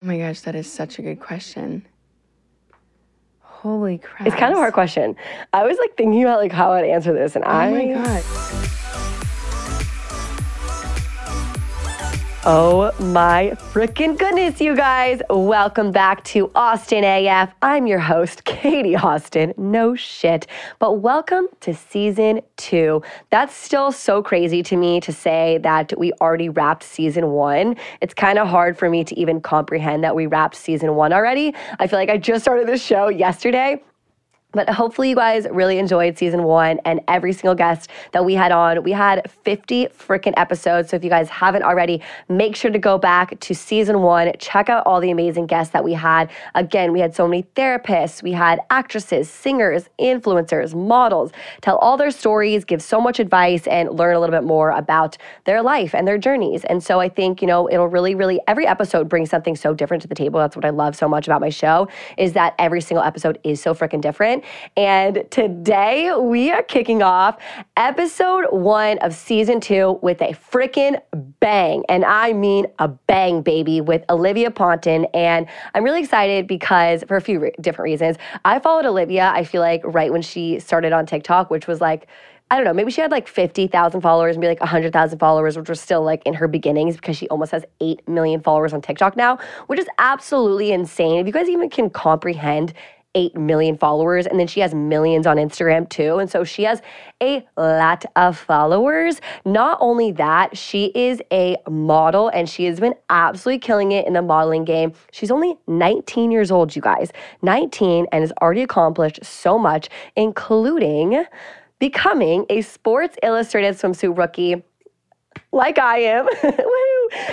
Oh my gosh, that is such a good question. Holy crap. It's kind of a hard question. I was like thinking about like how I'd answer this, and Oh I Oh my god. Oh my freaking goodness, you guys. Welcome back to Austin AF. I'm your host, Katie Austin. No shit. But welcome to season two. That's still so crazy to me to say that we already wrapped season one. It's kind of hard for me to even comprehend that we wrapped season one already. I feel like I just started this show yesterday. But hopefully, you guys really enjoyed season one and every single guest that we had on. We had 50 freaking episodes. So if you guys haven't already, make sure to go back to season one. Check out all the amazing guests that we had. Again, we had so many therapists, we had actresses, singers, influencers, models tell all their stories, give so much advice, and learn a little bit more about their life and their journeys. And so I think, you know, it'll really, really, every episode brings something so different to the table. That's what I love so much about my show is that every single episode is so freaking different. And today we are kicking off episode one of season two with a freaking bang. And I mean a bang, baby, with Olivia Ponton. And I'm really excited because for a few re- different reasons. I followed Olivia, I feel like, right when she started on TikTok, which was like, I don't know, maybe she had like 50,000 followers, maybe like 100,000 followers, which was still like in her beginnings because she almost has 8 million followers on TikTok now, which is absolutely insane. If you guys even can comprehend 8 million followers, and then she has millions on Instagram too. And so she has a lot of followers. Not only that, she is a model and she has been absolutely killing it in the modeling game. She's only 19 years old, you guys. 19 and has already accomplished so much, including becoming a Sports Illustrated swimsuit rookie like I am.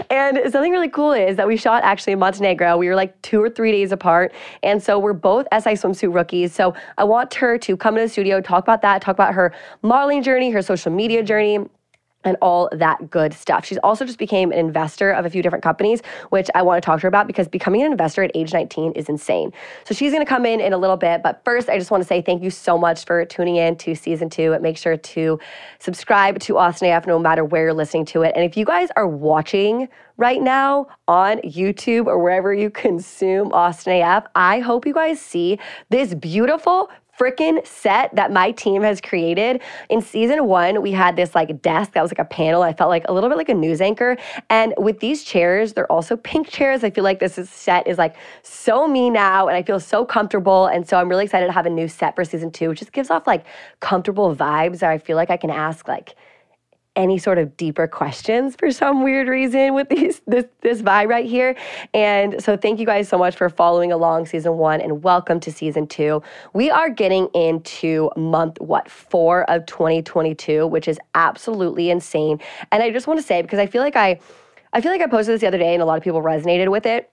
And something really cool is that we shot actually in Montenegro. We were like two or three days apart. And so we're both SI swimsuit rookies. So I want her to come in the studio, talk about that, talk about her modeling journey, her social media journey and all that good stuff. She's also just became an investor of a few different companies, which I want to talk to her about because becoming an investor at age 19 is insane. So she's going to come in in a little bit, but first I just want to say thank you so much for tuning in to season 2. Make sure to subscribe to Austin AF no matter where you're listening to it. And if you guys are watching right now on YouTube or wherever you consume Austin AF, I hope you guys see this beautiful freaking set that my team has created. In season one, we had this like desk that was like a panel. I felt like a little bit like a news anchor. And with these chairs, they're also pink chairs. I feel like this is, set is like so me now, and I feel so comfortable. And so I'm really excited to have a new set for season two, which just gives off like comfortable vibes I feel like I can ask like any sort of deeper questions for some weird reason with these this this vibe right here. And so thank you guys so much for following along season 1 and welcome to season 2. We are getting into month what 4 of 2022, which is absolutely insane. And I just want to say because I feel like I I feel like I posted this the other day and a lot of people resonated with it.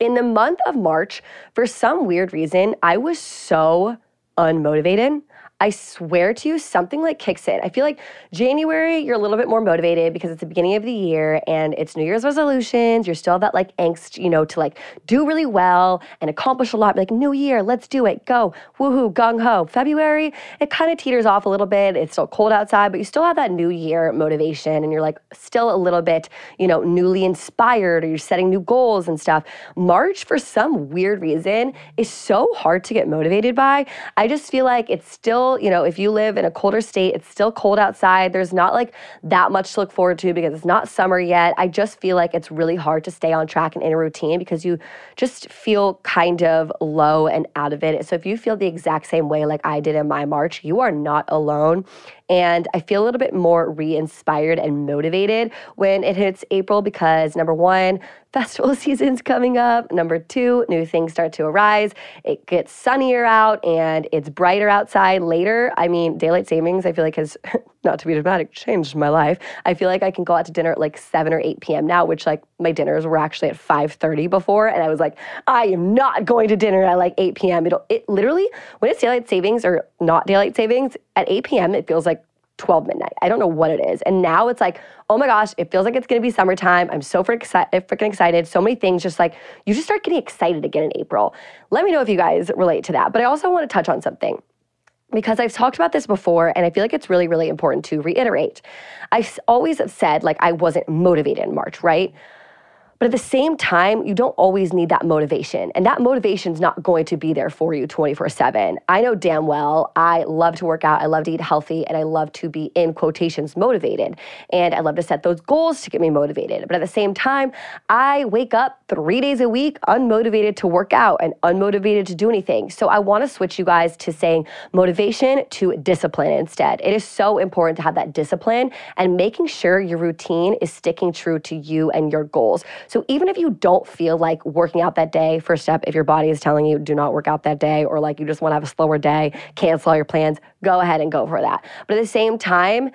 In the month of March, for some weird reason, I was so unmotivated. I swear to you, something like kicks in. I feel like January, you're a little bit more motivated because it's the beginning of the year and it's New Year's resolutions. You're still that like angst, you know, to like do really well and accomplish a lot. Like, new year, let's do it, go, woohoo, gung ho. February, it kind of teeters off a little bit. It's still cold outside, but you still have that new year motivation and you're like still a little bit, you know, newly inspired or you're setting new goals and stuff. March, for some weird reason, is so hard to get motivated by. I just feel like it's still You know, if you live in a colder state, it's still cold outside. There's not like that much to look forward to because it's not summer yet. I just feel like it's really hard to stay on track and in a routine because you just feel kind of low and out of it. So if you feel the exact same way like I did in my March, you are not alone. And I feel a little bit more re inspired and motivated when it hits April because number one, festival season's coming up. Number two, new things start to arise. It gets sunnier out and it's brighter outside later. I mean, daylight savings, I feel like has, not to be dramatic, changed my life. I feel like I can go out to dinner at like 7 or 8 p.m. now, which like my dinners were actually at 5.30 before. And I was like, I am not going to dinner at like 8 p.m. It'll, it literally, when it's daylight savings or not daylight savings, at 8 p.m., it feels like 12 midnight. I don't know what it is. And now it's like, oh my gosh, it feels like it's gonna be summertime. I'm so eh, freaking excited. So many things, just like you just start getting excited again in April. Let me know if you guys relate to that. But I also wanna touch on something because I've talked about this before and I feel like it's really, really important to reiterate. I always have always said like I wasn't motivated in March, right? But at the same time, you don't always need that motivation. And that motivation is not going to be there for you 24 7. I know damn well I love to work out, I love to eat healthy, and I love to be in quotations motivated. And I love to set those goals to get me motivated. But at the same time, I wake up three days a week unmotivated to work out and unmotivated to do anything. So I wanna switch you guys to saying motivation to discipline instead. It is so important to have that discipline and making sure your routine is sticking true to you and your goals. So even if you don't feel like working out that day, first step, if your body is telling you do not work out that day, or like you just want to have a slower day, cancel all your plans, go ahead and go for that. But at the same time,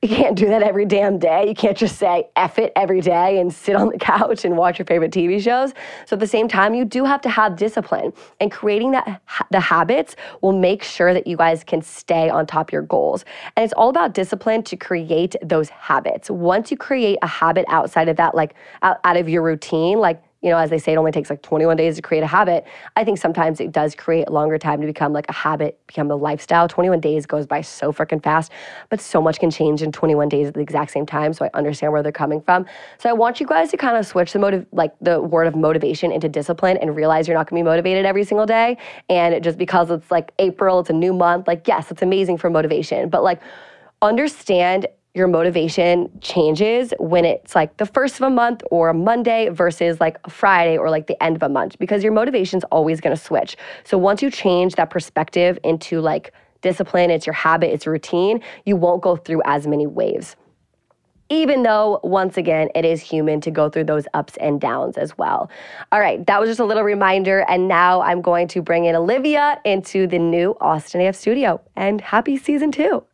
you can't do that every damn day. You can't just say F it every day and sit on the couch and watch your favorite TV shows. So at the same time, you do have to have discipline. And creating that the habits will make sure that you guys can stay on top of your goals. And it's all about discipline to create those habits. Once you create a habit outside of that, like out, out of your routine, like you know, as they say, it only takes like 21 days to create a habit. I think sometimes it does create longer time to become like a habit, become a lifestyle. 21 days goes by so freaking fast, but so much can change in 21 days at the exact same time. So I understand where they're coming from. So I want you guys to kind of switch the motive, like the word of motivation into discipline and realize you're not gonna be motivated every single day. And just because it's like April, it's a new month, like, yes, it's amazing for motivation, but like, understand your motivation changes when it's like the first of a month or a Monday versus like a Friday or like the end of a month because your motivation's always going to switch. So once you change that perspective into like discipline, it's your habit, it's routine, you won't go through as many waves. Even though, once again, it is human to go through those ups and downs as well. All right, that was just a little reminder. And now I'm going to bring in Olivia into the new Austin AF studio. And happy season two.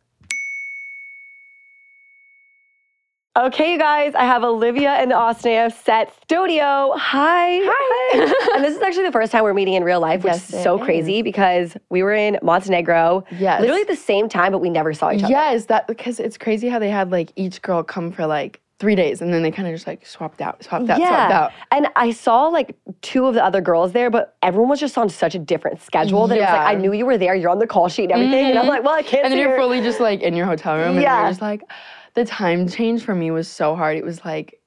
Okay, you guys, I have Olivia and Austin AF set studio. Hi. Hi. and this is actually the first time we're meeting in real life, which Yes, is so is. crazy because we were in Montenegro. Yes. Literally at the same time, but we never saw each other. Yes, that because it's crazy how they had like each girl come for like three days and then they kind of just like swapped out, swapped out, swapped out. And I saw like two of the other girls there, but everyone was just on such a different schedule that it was like, I knew you were there, you're on the call sheet and everything. And I'm mm-hmm. like, well, I can't And then you're her. fully just like in your hotel room and you're just like, the time change for me was so hard. It was like,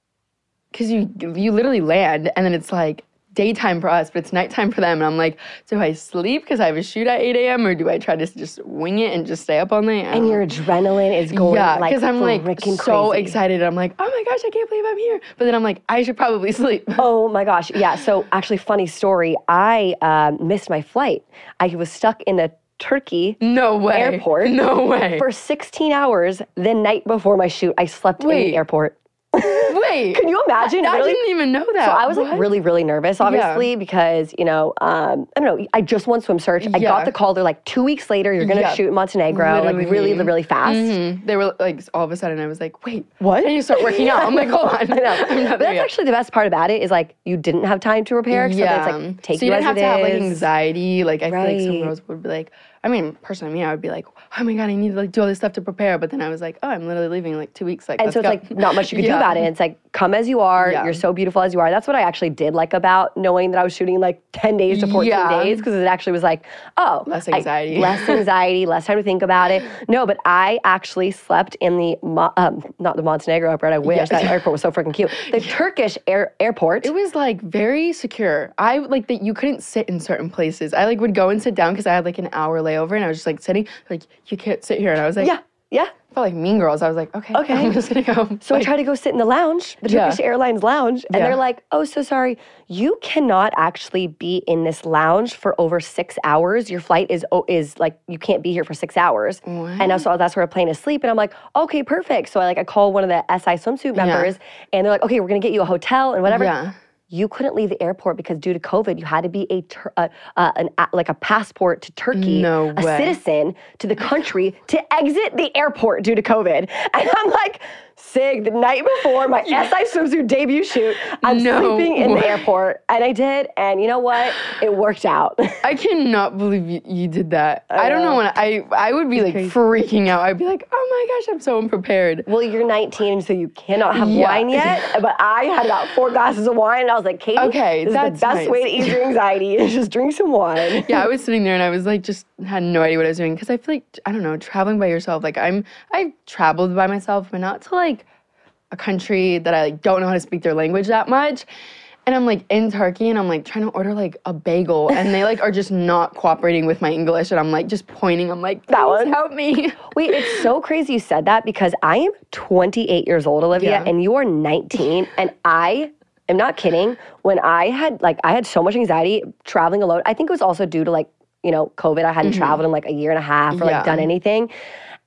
because you you literally land and then it's like daytime for us, but it's nighttime for them. And I'm like, do I sleep because I have a shoot at 8 a.m. or do I try to just wing it and just stay up all night? And your adrenaline is going yeah, like because I'm like so crazy. excited. I'm like, oh my gosh, I can't believe I'm here. But then I'm like, I should probably sleep. Oh my gosh. Yeah. So, actually, funny story. I um, missed my flight. I was stuck in a Turkey No way. airport. No way. for 16 hours the night before my shoot. I slept in the airport. Wait. Can you imagine? I Really? didn't even know that. So I was like really, really nervous, obviously, because you know, um, I don't know. I just won swim search. I Yeah. got the call. They're like, two weeks later, you're gonna Yeah. shoot Montenegro, like really, really fast. Mhm. They were like, all of a sudden, I was like, wait, What? And you start working out. I'm like, hold on. I know. But that's yet. actually the best part about it is like you didn't have time to prepare. So yeah. it's like take so you you didn't have to have like anxiety. Like I feel like some girls would be like, I mean, personally, me, I would be like, oh my god, I need to like do all this stuff to prepare. But then I was like, oh, I'm literally leaving in like two weeks. Like, And so it's go. like not much you could do about it. It's like come as you are. Yeah. You're so beautiful as you are. That's what I actually did like about knowing that I was shooting like 10 days to 14 Yeah. days because it actually was like, oh, Less I- anxiety. less anxiety, less time to think about it. No, but I actually slept in the Mo- um, not the Montenegro airport. I wish Yeah. that airport was so freaking cute. The Turkish air, airport. It was like very secure. I like that you couldn't sit in certain places. I like would go and sit down because I had like an hour layover layover and I was just like sitting, like, you can't sit here. And I was like, Yeah, yeah. I felt like mean girls. I was like, okay, Okay. I'm just gonna go. So I Like, tried to go sit in the lounge, the Yeah. Turkish Airlines lounge, and Yeah. they're like, "Oh, so sorry, you cannot actually be in this lounge for over six hours. Your flight is oh, is like you can't be here for six hours." What? And so that's where we're playing asleep, and I'm like, "Okay, perfect." So I like I call one of the SI swimsuit members, and they're like, "Okay, we're gonna get you a hotel and whatever." You couldn't leave the airport because due to COVID, you had to be a tur- uh, uh, an a- like a passport to Turkey, No a citizen to the country to exit the airport due to COVID. And I'm like, Sig, the night before my SI swimsuit debut shoot, I'm No sleeping in way. the airport. And I did. And you know what? It worked out. I cannot believe you, you did that. I, don't know know. when I I would be like crazy. freaking out. I'd be like, oh my gosh, I'm so unprepared. well, you're 19, so you cannot have Yeah. wine yet. But I had about four glasses of wine, and I was like, Katie, Okay, this is the best nice. way to ease your anxiety is just drink some wine. yeah, I was sitting there and I was like, just had no idea what I was doing because I feel like I don't know, traveling by yourself. Like I'm, I've traveled by myself, but not to like a country that I like don't know how to speak their language that much. And I'm like in Turkey and I'm like trying to order like a bagel and they like are just not cooperating with my English and I'm like just pointing. I'm like, That "Please one? help me. Wait, it's so crazy you said that because I am 28 years old, Olivia, Yeah. and you are 19. And I am not kidding. When I had like I had so much anxiety traveling alone. I think it was also due to like, you know, COVID. I hadn't traveled in like a year and a half or like Mm-hmm. Done anything.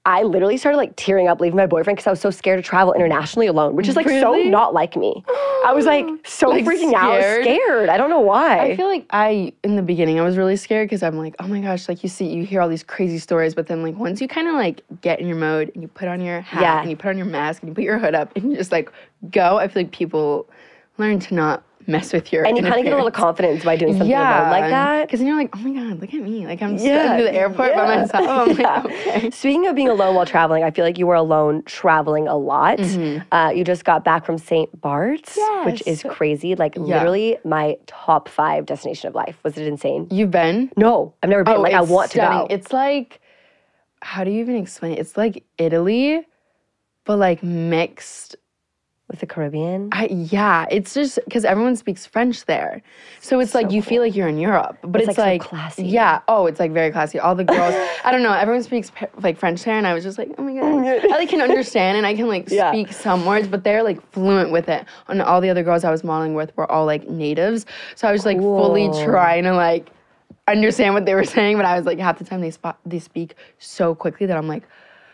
I literally started like tearing up leaving my boyfriend because I was so scared to travel internationally alone, which is like Really? so not like me. I was like so Like, freaking out, scared? scared. I don't know why. I feel like I, in the beginning, I was really scared because I'm like, oh my gosh, like you see, you hear all these crazy stories, but then like once you kind of like get in your mode and you put on your hat Yeah. and you put on your mask and you put your hood up and you just like go, I feel like people learn to not mess with your and you kind of get a little confidence by doing something alone like that. Because then you're like, oh my god, look at me, like I'm Yeah, stuck to the airport by myself. I'm yeah. like, okay. Speaking of being alone while traveling, I feel like you were alone traveling a lot. Uh, you just got back from St. Bart's, which is Mm-hmm. Crazy. Like literally my top five destination of life. Was it insane? You've been? No, I've never been. like I Oh, want to stunning. go. It's like, how do you even explain it? It's like Italy, but like mixed With the Caribbean. I, yeah, it's just because everyone speaks French there, so it's like you feel like you're in Europe, but It's, it's, like, so classy. Yeah, oh, it's like very classy. All the girls, I don't know, everyone speaks like French there, and I was just like, oh my god, I like can understand and I can like Yeah. speak some words, but they're like fluent with it. And all the other girls I was modeling with were all like natives, so I was like fully trying to like understand what they were saying, but I was like half the time they spot they speak so quickly that I'm like,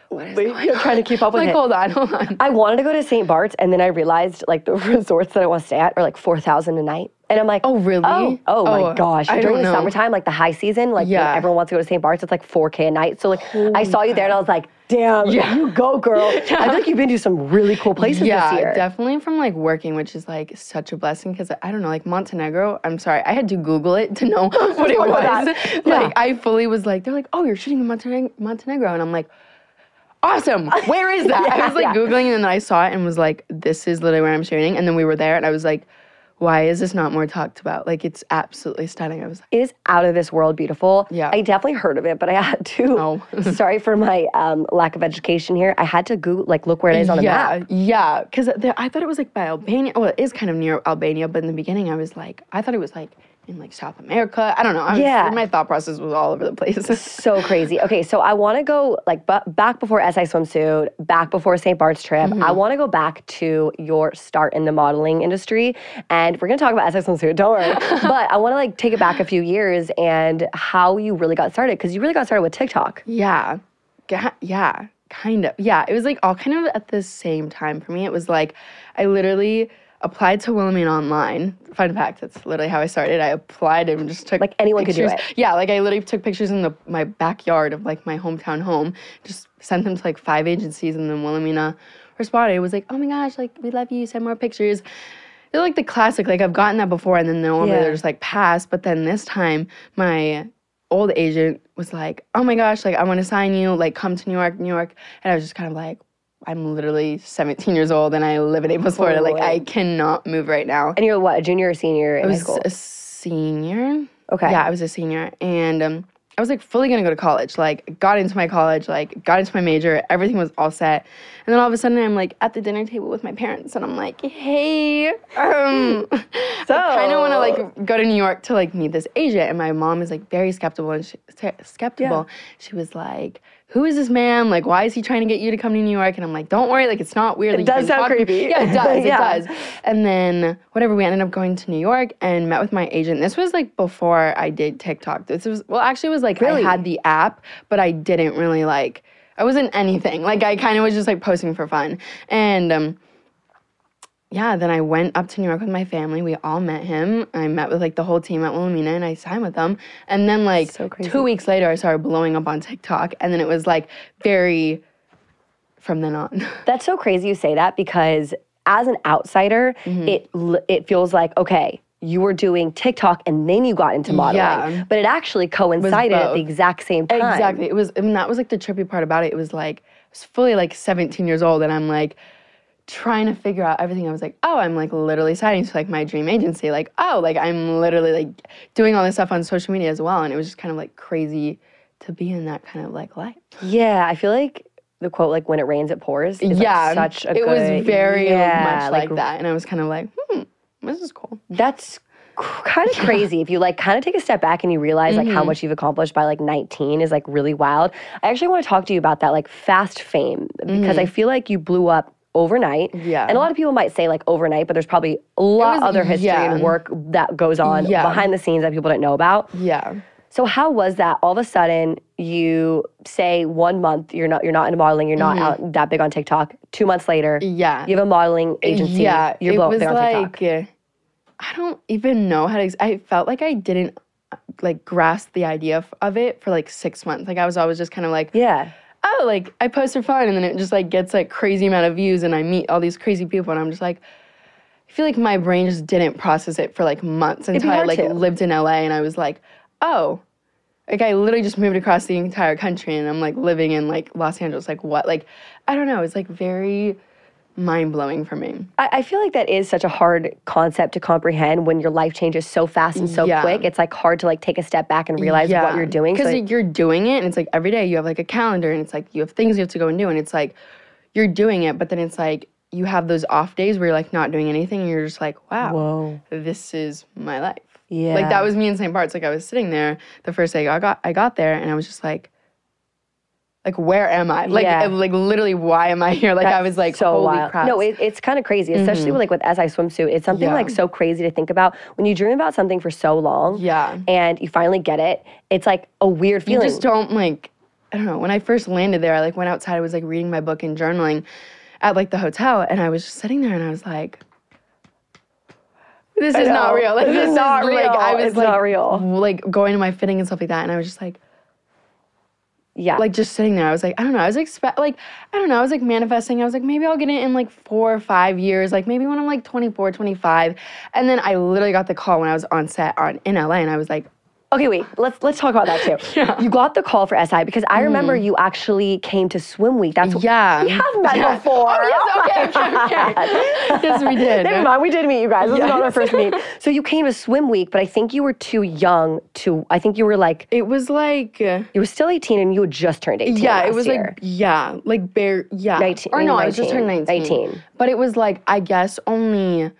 what is going You're on? trying to keep up with like, it. hold on, hold on. I wanted to go to St. Bart's, and then I realized like the resorts that I want to stay at are like four thousand a night, and I'm like, Oh, really? Oh, oh, my Oh, gosh! I During don't the know. summertime, like the high season, like Yeah. everyone wants to go to St. Bart's, it's like four k a night. So like, I saw you there, and I was like, damn, Yeah. you go, girl! I feel like you've been to some really cool places yeah, this year. definitely from like working, which is like such a blessing because I don't know, like Montenegro. I'm sorry, I had to Google it to know what it was. Like I fully was like, they're like, oh, you're shooting in Montenegro, and I'm like. Awesome. Where is that? I was like Yeah. Googling and then I saw it and was like, this is literally where I'm shooting. And then we were there and I was like, why is this not more talked about? Like, it's absolutely stunning. I was like, It is out of this world beautiful. Yeah. I definitely heard of it, but I had to. Oh. sorry for my um, lack of education here. I had to Google, like, look where it is on the yeah, map. Yeah, because I thought it was like by Albania. Well, it is kind of near Albania, but in the beginning, I was like, I thought it was like in like South America. I don't know. I was, Yeah. my thought process was all over the place. so crazy. Okay, so I want to go like bu- back before SI swimsuit, back before St. Bart's trip. Mm-hmm. I want to go back to your start in the modeling industry, and we're gonna talk about SI swimsuit. Don't worry, but I want to like take it back a few years and how you really got started because you really got started with TikTok. yeah, Ga- yeah, kind of. Yeah, it was like all kind of at the same time for me. It was like I literally applied to Wilhelmina online. Fun fact, that's literally how I started. I applied and just took Like, anyone could do it. Yeah, like I literally took pictures in the my backyard of like my hometown home, just sent them to like five agencies, and then Wilhelmina responded. It was like, oh my gosh, like we love you, send more pictures. They're like the classic, like I've gotten that before, and then normally Yeah. they're just like pass. But then this time, my old agent was like, oh my gosh, like I want to sign you, like come to New York, New York, and I was just kind of like. I'm literally 17 years old and I live in Naples, Florida. Like I cannot move right now. And you're what, a junior or senior in I high was school? a senior. Okay. Yeah, I was a senior, and um, I was like fully gonna go to college. Like got into my college, like got into my major, everything was all set. And then all of a sudden I'm like at the dinner table with my parents and I'm like, hey, um So- I kind of want to like go to New York to like meet this agent. And my mom is like very skeptical and she, skeptical. She was like, who is this man? Like, why is he trying to get you to come to New York? And I'm like, don't worry, like it's not weird. Like, does sound talking- creepy. Yeah, it does. Yeah. It does. And then whatever, we ended up going to New York and met with my agent. This was like before I did TikTok. This was well, actually, it was like Really? I had the app, but I didn't really like. I wasn't anything. Like I kind of was just like posting for fun. And um, yeah, then I went up to New York with my family. We all met him. I met with like the whole team at Wilhelmina and I signed with them. And then like So two weeks later, I started blowing up on TikTok. And then it was like very from then on. That's so crazy you say that because as an outsider, Mm-hmm. it it feels like okay, you were doing TikTok and then you got into modeling, Yeah. but it actually coincided at the exact same time. Exactly. It was, I mean, that was like the trippy part about it. It was like, I was fully like 17 years old and I'm like trying to figure out everything. I was like, oh, I'm like literally signing to like my dream agency. Like, oh, like I'm literally like doing all this stuff on social media as well. And it was just kind of like crazy to be in that kind of like life. Yeah, I feel like the quote like "when it rains, it pours." Is yeah. like such a it good, was very yeah, much like, that. And I was kind of like, hmm, this is cool. That's kind of crazy if you like kind of take a step back and you realize like Mm-hmm. how much you've accomplished by like 19 is like really wild. I actually want to talk to you about that like fast fame because I feel like you blew up overnight. Mm-hmm. Yeah. And a lot of people might say like overnight, but there's probably a lot was- other history yeah. and work that goes on Yeah. behind the scenes that people don't know about. Yeah. So how was that? All of a sudden, you say one month you're not you're not into modeling, you're not out that big on TikTok. Two months later, Mm-hmm. Yeah. you have a modeling agency. Yeah, you're it blowing was big on like TikTok. I don't even know how to. Ex- I felt like I didn't like grasp the idea of, of it for like six months. Like I was always just kind of like, Yeah. Oh, like I post for fun, and then it just like gets like crazy amount of views, and I meet all these crazy people, and I'm just like. I feel like my brain just didn't process it for like months until I like to. lived in LA and I was like, oh, like I literally just moved across the entire country and I'm like living in like Los Angeles. Like what? Like I don't know. It's like very mind blowing for me. I, I feel like that is such a hard concept to comprehend when your life changes so fast and so Yeah. quick. It's like hard to like take a step back and realize what you're doing. Because So you're doing it, and it's like every day you have like a calendar, and it's like you have things you have to go and do, and it's like you're doing it, but then it's like you have those off days where you're like not doing anything, and you're just like, wow, Whoa. this is my life. Yeah. like that was me in St. Bart's. Like I was sitting there the first day I got I got there, and I was just like. Like where am I? Like Yeah. Uh, like literally why am I here? Like I was like so holy wild. crap. No, it, it's kind of crazy, mm-hmm. especially with, like with SI swimsuit. It's something Yeah. like so crazy to think about when you dream about something for so long. Yeah. And you finally get it. It's like a weird feeling. you just don't like I don't know. When I first landed there, I like went outside, I was like reading my book and journaling at like the hotel and I was just sitting there and I was like this is not real. Like This is not real. like. I was It's like not real. like going to my fitting and stuff like that and I was just like yeah. like just sitting there. I was like, I don't know. I was expect like I don't know. I was like manifesting. I was like maybe I'll get it in like 4 or 5 years, like maybe when I'm like 24, 25. And then I literally got the call when I was on set on in LA and I was like, Okay, wait. Let's let's talk about that too. Yeah. You got the call for SI because I remember you actually came to Swim Week. That's yeah. we have met Yeah. before. Oh, yes, okay, okay, okay. yes, we did. Never mind, we did meet you guys. This is not our first meet. So you came to Swim Week, but I think you were too young to. I think you were like It was like uh, you were still 18 and you had just turned 18. yeah, it was year. like yeah, like bare yeah. 19 or no, I just turned 19. 18. But it was like I guess only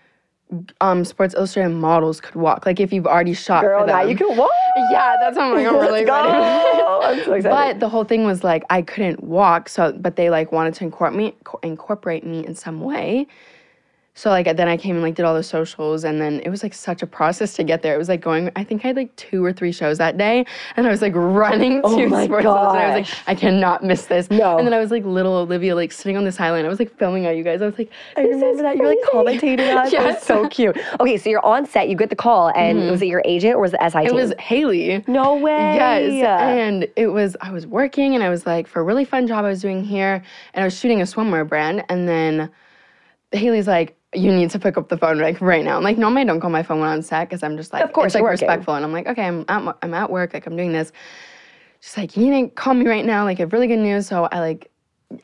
um Sports Illustrated models could walk. Like if you've already shot girl. Now you can walk. Yeah, that's how I'm like I'm really ready. I'm so excited. But the whole thing was like I couldn't walk, so but they like wanted to incorporate me, co- incorporate me in some way. So like then I came and like did all the socials, and then it was like such a process to get there. It was like going. I think I had like two or three shows that day, and I was like running Oh to Sports Illustrated. I was like, I cannot miss this. No. And then I was like little Olivia, like sitting on this island. I was like filming all you guys. I was like, I remember that you're like commentating on. Yes. so cute. Okay, so you're on set. You get the call, and mm-hmm. was it your agent or was it SI It was Haley. no way. Yes, and it was I was working and I was like for a really fun job I was doing here and I was shooting a swimwear brand and then Haley's like you need to pick up the phone like right now. I'm like normally I don't call my phone when I'm on set because I'm just like Of course, it's like working. respectful and I'm like okay I'm at, I'm at work like I'm doing this. She's like you need to call me right now like I have really good news so I like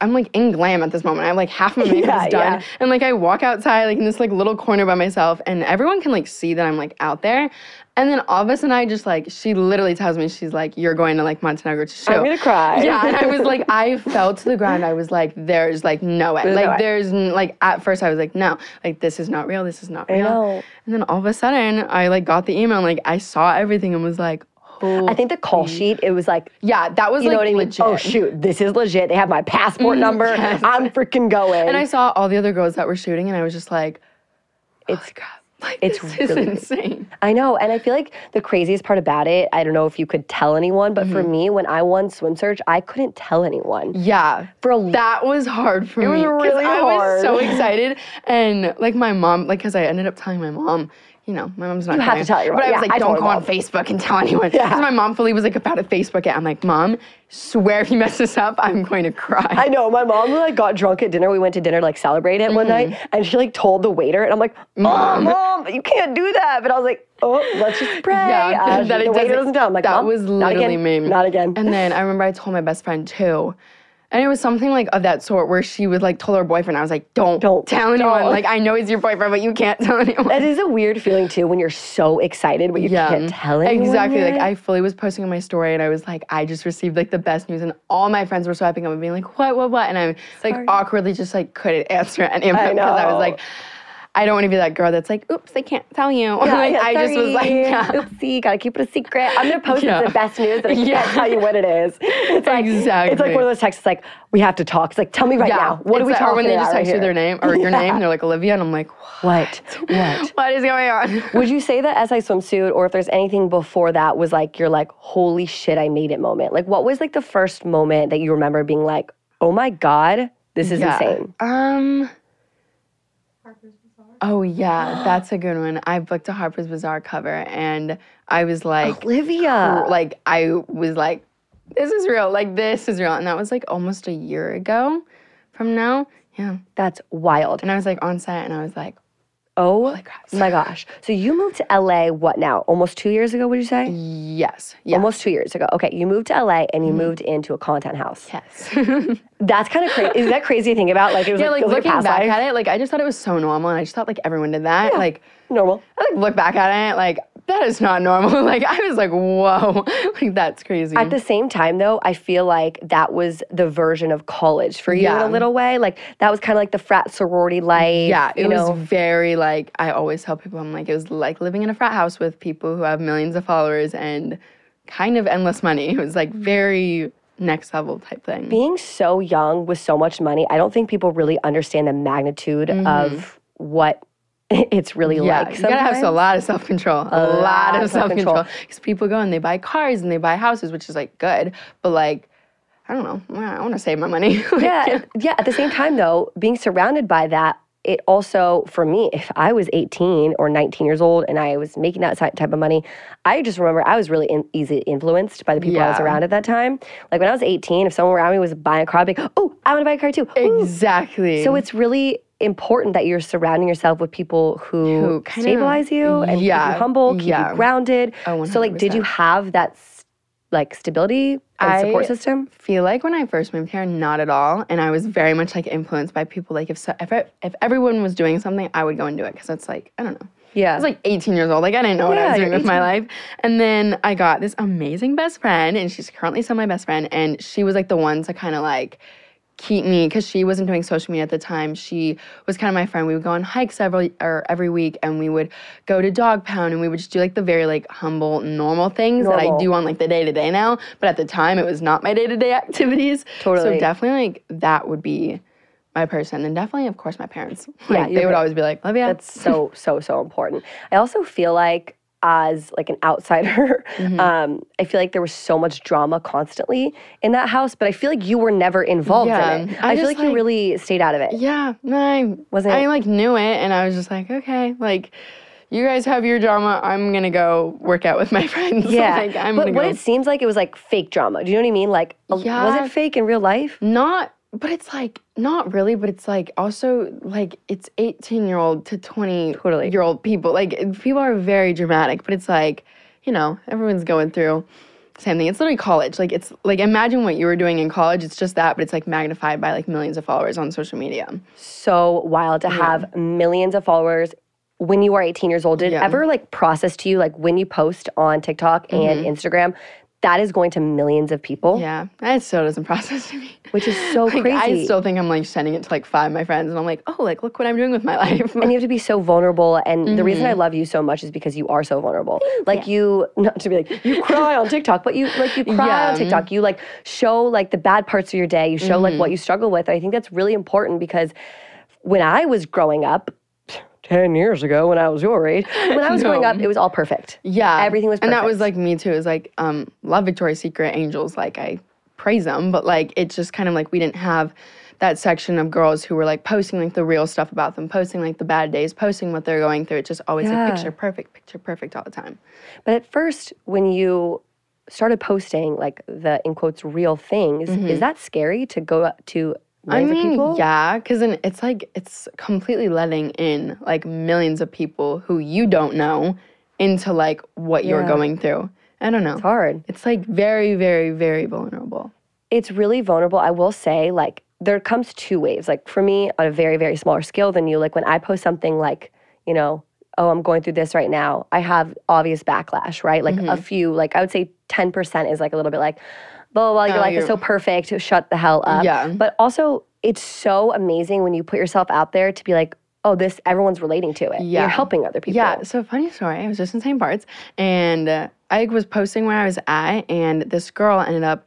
I'm like in glam at this moment. I have like half my makeup Yeah, done. yeah. And like I walk outside like in this like little corner by myself and everyone can like see that I'm like out there. And then all of a sudden I just like she literally tells me she's like, You're going to like Montenegro to show. I'm gonna cry. Yeah. And I was like, I fell to the ground. I was like, there's like no way. There's no like way. there's n- like at first I was like, no, like this is not real. This is not real. And then all of a sudden I like got the email and like I saw everything and was like, oh I think the call sheet, it was like, yeah, that was you like know what I mean? legit. Oh shoot, this is legit. They have my passport mm, number. yes. I'm freaking going. And I saw all the other girls that were shooting, and I was just like, it's "Holy crap! Like, it's really- insane." I know, and I feel like the craziest part about it, I don't know if you could tell anyone, but for mm-hmm. me, when I won Swim Search, I couldn't tell anyone. Yeah, For a that was hard for me. It was really I was so excited, and like my mom, like because I ended up telling my mom. You know, my mom's not. You have to tell your But. I was like, I don't go on mom. Facebook and tell anyone. Because my mom fully was like about to Facebook it. I'm like, mom, swear if you mess this up, I'm going to cry. I know, my mom like got drunk at dinner. We went to dinner like celebrate it one night, and she like told the waiter, and I'm like, Mom, mom, you can't do that. But I was like, oh, let's just pray. Yeah, Uh, that the it waiter doesn't- tell. I'm like, that Mom, was not again, me. Not again. And then I remember I told my best friend too. And it was something like of that sort where she was like told her boyfriend. I was like, don't, Don't, tell anyone. don't. Like I know he's your boyfriend, but you can't tell anyone. that is a weird feeling too when you're so excited, but you can't tell anyone. Exactly. Like. I fully was posting on my story and I was like, I just received like the best news and all my friends were swiping up and being like, what, what, what? And I like Sorry. awkwardly just like couldn't answer any of it because I was like, I don't want to be that girl that's like, oops, I can't tell you. Yeah, like, yeah, I just was like, yeah. oopsie, gotta keep it a secret. I'm gonna post Yeah. the best news that I Yeah. can't tell you what it is. It's like it's like one of those texts like we have to talk. It's like tell me right now. What are It's we like- talking Or when they just right text you their name or your name, they're like Olivia, and I'm like, What? What? what is going on? Would you say that SI swimsuit, or if there's anything before that, was like your like holy shit I made it moment? Like what was like the first moment that you remember being like, oh my god, this is insane? Um. Oh yeah, that's a good one. I booked a Harper's Bazaar cover, and I was like, Olivia. like I was like, this is real. Like this is real, and that was like almost a year ago from now. Yeah, That's wild. and I was like on set, and I was like, Oh crap. my gosh. So you moved to LA what now? Almost two years ago, would you say? yes, yes, Almost two years ago. Okay, you moved to LA and you mm-hmm. moved into a content house. yes. That's kind of crazy. Is that crazy to think about? Like it was yeah, like a looking past back life? at it, like I just thought it was so normal, and I just thought like everyone did that. Like normal. I like look back at it, like that is not normal. Like I was like, whoa, like that's crazy. At the same time, though, I feel like that was the version of college for you in Yeah. a little way. Like that was kind of like the frat sorority life. Yeah, it was know? very like I always tell people I'm like it was like living in a frat house with people who have millions of followers and kind of endless money. It was like very next level type thing. being so young with so much money. I don't think people really understand the magnitude mm-hmm. of what it's really yeah, like. you gotta have a lot of self control. A, lot, lot of self self-control. because people go and they buy cars and they buy houses, which is like good, but like I don't know. I want to save my money. Like, yeah, yeah. At the same time, though, being surrounded by that, it also for me, if I was 18 or 19 years old and I was making that type of money, I just remember I was really in, easy influenced by the people I was around at that time. Like when I was 18, if someone around me was buying a car, I'd be like, "Oh, I want to buy a car too." Ooh. exactly. So it's really important that you're surrounding yourself with people who, Who kinda- stabilize you and keep you humble, keep yeah. you grounded. Oh, so like, did you have that like stability and support I- system? feel like when I first moved here, not at all, and I was very much like influenced by people. Like if so, if, I, if everyone was doing something, I would go and do it because it's like I don't know. Yeah. I was like 18 years old. Like I didn't know what I was doing with my life. And then I got this amazing best friend, and she's currently still my best friend. And she was like the one to kind of like keep me because she wasn't doing social media at the time. She was kind of my friend. We would go on hikes every or every week, and we would go to dog pound, and we would just do like the very like humble, normal things that I do on like the day to day now. But at the time, it was not my day to day activities. Totally. So definitely like that would be my person, and definitely of course my parents. Yeah, Like, your they would par- always be like, "Olivia, That's so so so important. I also feel like as like an outsider, Mm-hmm. um, I feel like there was so much drama constantly in that house, but I feel like you were never involved Yeah, in it. I I, feel just, like, you really stayed out of it. Yeah, no, I Wasn't I like knew it, and I was just like, okay, like you guys have your drama. I'm gonna go work out with my friends. Yeah, like, I'm but what go. it seems like it was like fake drama. Do you know what I mean? Like, a- was it fake in real life? not, but it's like not really, but it's like also like it's 18 year old to 20 Totally. year old people. Like people are very dramatic, but it's like you know everyone's going through same thing. It's literally college. Like it's like imagine what you were doing in college. It's just that, but it's like magnified by like millions of followers on social media. So wild to have millions of followers when you are 18 years old. Did it ever like process to you like when you post on TikTok and mm-hmm. Instagram, that is going to millions of people, Yeah, that still doesn't process to me. which is so Like, crazy. I still think I'm like sending it to like five of my friends, and I'm like, oh, like look what I'm doing with my life. and you have to be so vulnerable. And the reason I Mm-hmm. love you so much is because you are so vulnerable. Like you, not to be like you cry on TikTok, but you like you cry on TikTok. You like show like the bad parts of your day. You show like Mm-hmm. what you struggle with. I think that's really important because when I was growing up. 10 years ago when I was your age. When I was growing up, it was all perfect. Yeah, Everything was and that was like me too. It was like um, love Victoria's Secret angels. Like I praise them, but like it's just kind of like we didn't have that section of girls who were like posting like the real stuff about them, posting like the bad days, posting what they're going through. It's just always Yeah. like picture perfect, picture perfect all the time. But at first, when you started posting like the in quotes real things, is that scary to go to Mm-hmm. I mean, people? yeah, because then it's like it's completely letting in like millions of people who you don't know into like what you're going through. I don't know. It's hard. It's like very, very, very vulnerable. it's really vulnerable. I will say, like, there comes two waves. Like, for me, on a very, very smaller scale than you, like, when I post something like, you know, oh, I'm going through this right now, I have obvious backlash, right? Like, Mm-hmm. a few, like, I would say 10% is like a little bit like, blah, blah, blah, your Oh, life is you're- so perfect, shut the hell up. Yeah. But also, it's so amazing when you put yourself out there to be like, oh, this, everyone's relating to it. Yeah. You're helping other people. Yeah, so funny story. I was just in St. Bart's and uh, I was posting where I was at, and this girl ended up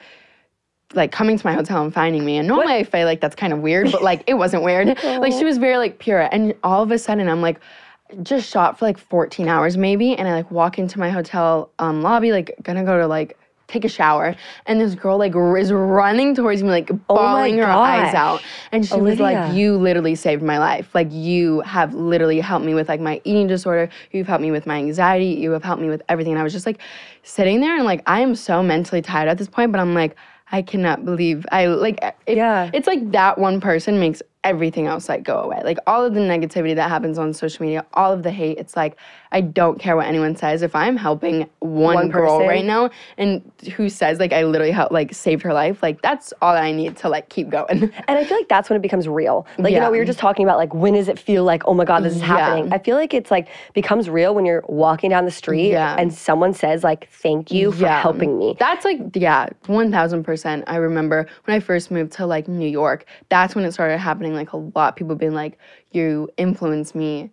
like coming to my hotel and finding me. And normally I feel like that's kind of weird, but like it wasn't weird. like she was very like pure. And all of a sudden I'm like, just shot for like 14 hours maybe. And I like walk into my hotel um, lobby, like gonna go to like take a shower. And this girl like r- is running towards me, like bawling her eyes out. And she was like, You literally saved my life. Like you have literally helped me with like my eating disorder. You've helped me with my anxiety. You have helped me with everything. And I was just like sitting there and like I am so mentally tired at this point, but I'm like, I cannot believe I like if, Yeah. it's like that one person makes everything else like go away. Like all of the negativity that happens on social media, all of the hate, it's like I don't care what anyone says. If I'm helping one, One girl person. right now and who says like I literally helped like saved her life, like that's all I need to like keep going. And I feel like that's when it becomes real. Like, you know, we were just talking about like when does it feel like, oh my God, this is Yeah. happening? I feel like it's like becomes real when you're walking down the street Yeah. and someone says like, thank you for Yeah. helping me. That's like, yeah, 1000%. I remember when I first moved to like New York, that's when it started happening. Like a lot of people being like, you influence me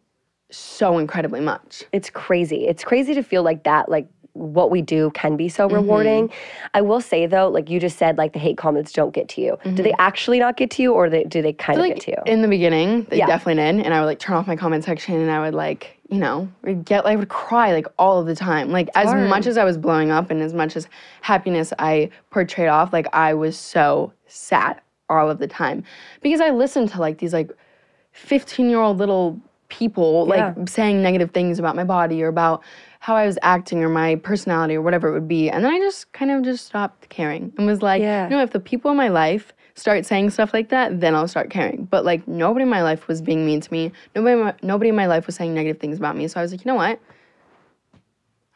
so incredibly much. It's crazy. It's crazy to feel like that, like what we do can be Mm-hmm. so rewarding. I will say though, like you just said, like the hate comments don't get to you. Do they actually not get to you or they, do they kind of Mm-hmm. like get to you? in the beginning, they Yeah. definitely did, and I would like turn off my comment section, and I would like, you know, get I would cry like all of the time. Like as hard. much as I was blowing up, and as much as happiness I portrayed off, like I was so sad all of the time because I listened to like these like fifteen year old little people like Yeah. saying negative things about my body or about how I was acting or my personality or whatever it would be. And then I just kind of just stopped caring and was like, Yeah. you know, if the people in my life start saying stuff like that, then I'll start caring. But like nobody in my life was being mean to me. Nobody, nobody in my life was saying negative things about me. So I was like, you know what?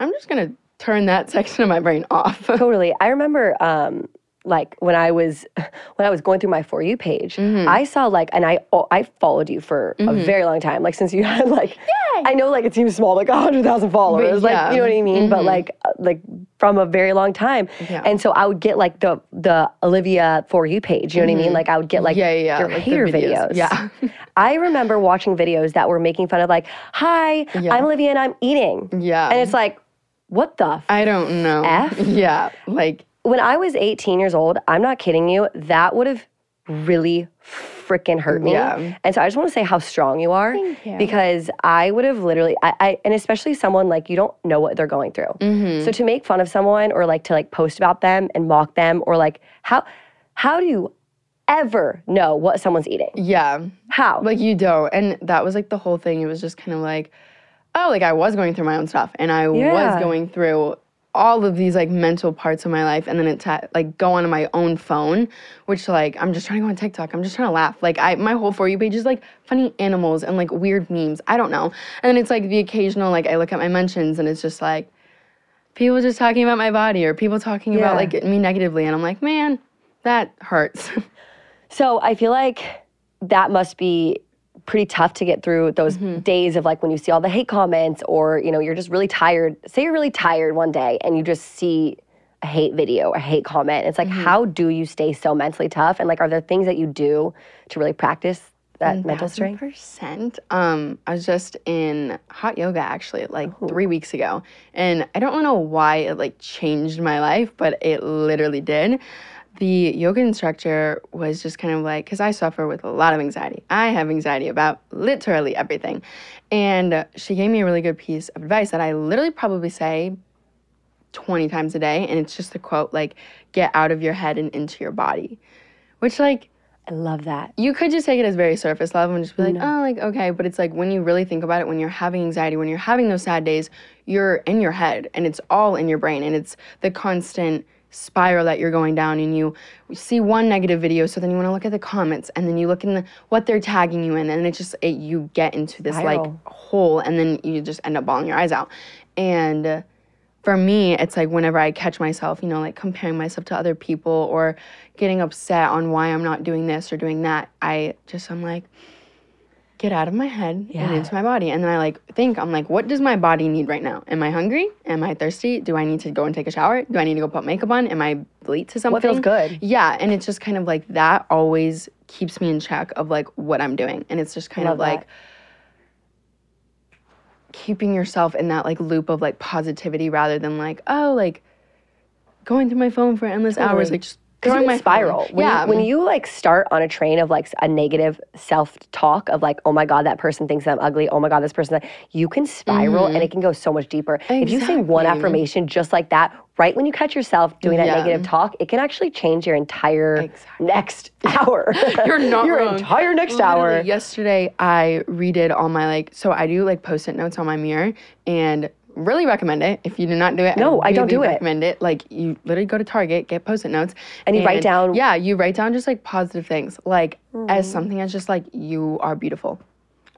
I'm just gonna turn that section of my brain off. Totally. I remember um like when I was when I was going through my for you page, Mm-hmm. I saw like and I oh, I followed you for a very long time. Like since you had like I know like it seems small, like hundred thousand followers. Like you know what I mean? But like uh, like from a very long time. Mm-hmm. Yeah. And so I would get like the the Olivia for you page. You know what I mean? Like I would get like Mm-hmm. Yeah, yeah, yeah, your like videos. videos. Yeah. I remember watching videos that were making fun of like, hi, Yeah. I'm Olivia and I'm eating. Yeah. And it's like, what the I don't know. F? Yeah. Like when I was 18 years old, I'm not kidding you, that would have really freaking hurt me. Yeah. And so I just want to say how strong you are Thank you. because I would have literally, I, I, and especially someone like you don't know what they're going through. Mm-hmm. So to make fun of someone or like to like post about them and mock them or like how, how do you ever know what someone's eating? yeah. How? Like you don't. And that was like the whole thing. It was just kind of like, oh, like I was going through my own stuff and I Yeah. was going through all of these like mental parts of my life and then it's ha- like go onto my own phone which like i'm just trying to go on tiktok. I'm just trying to laugh. Like i my whole for you page is like funny animals and like weird memes. I don't know. And then it's like the occasional like i look at my mentions and it's just like people just talking about my body or people talking about like me negatively and I'm like, man, that hurts. So I feel like that must be pretty tough to get through those Mm-hmm. days of like when you see all the hate comments or you know you're just really tired. Say you're really tired one day and you just see a hate video, a hate comment. It's like Mm-hmm. how do you stay so mentally tough? And like are there things that you do to really practice that mental strength? Percent. Um, I was just in hot yoga actually like three weeks ago, and I don't know why it like changed my life, but it literally did. The yoga instructor was just kind of like, because I suffer with a lot of anxiety. I have anxiety about literally everything, and she gave me a really good piece of advice that I literally probably say 20 times a day, and it's just the quote like, "Get out of your head and into your body," which like I love that. you could just take it as very surface level and just be like, oh, like, okay. But it's like when you really think about it, when you're having anxiety, when you're having those sad days, you're in your head and it's all in your brain and it's the constant spiral that you're going down and you see one negative video so then you want to look at the comments and then you look in the what they're tagging you in and it just it, you get into this like hole and then you just end up bawling your eyes out. And uh, for me, it's like whenever I catch myself, you know, like comparing myself to other people or getting upset on why I'm not doing this or doing that, I just, I'm like, get out of my head and into my body. And then I like think, I'm like, what does my body need right now? Am I hungry? Am I thirsty? Do I need to go and take a shower? Do I need to go put makeup on? Am I late to something? What feels good? Yeah. And it's just kind of like that always keeps me in check of like what I'm doing. And it's just kind Love of like, that. keeping yourself in that like loop of like positivity rather than like oh like going through my phone for endless hours like just throwing you my spiral. When, yeah you, when you like start on a train of like a negative self talk of like, oh my God, that person thinks I'm ugly. Oh my God, this person, you can spiral and it can go so much deeper. Exactly. If you say one Mm-hmm. Affirmation just like that, right when you catch yourself doing that Yeah. negative talk, it can actually change your entire Exactly. next hour. You're not your wrong. entire next Literally, hour. Yesterday, I redid all my like. So I do like post-it notes on my mirror, and really recommend it. If you do not do it, No, I don't really do it. Recommend it. Like you literally go to Target, get post-it notes, And you write down- Yeah, you write down just like positive things, like as Mm. something as just like you are beautiful,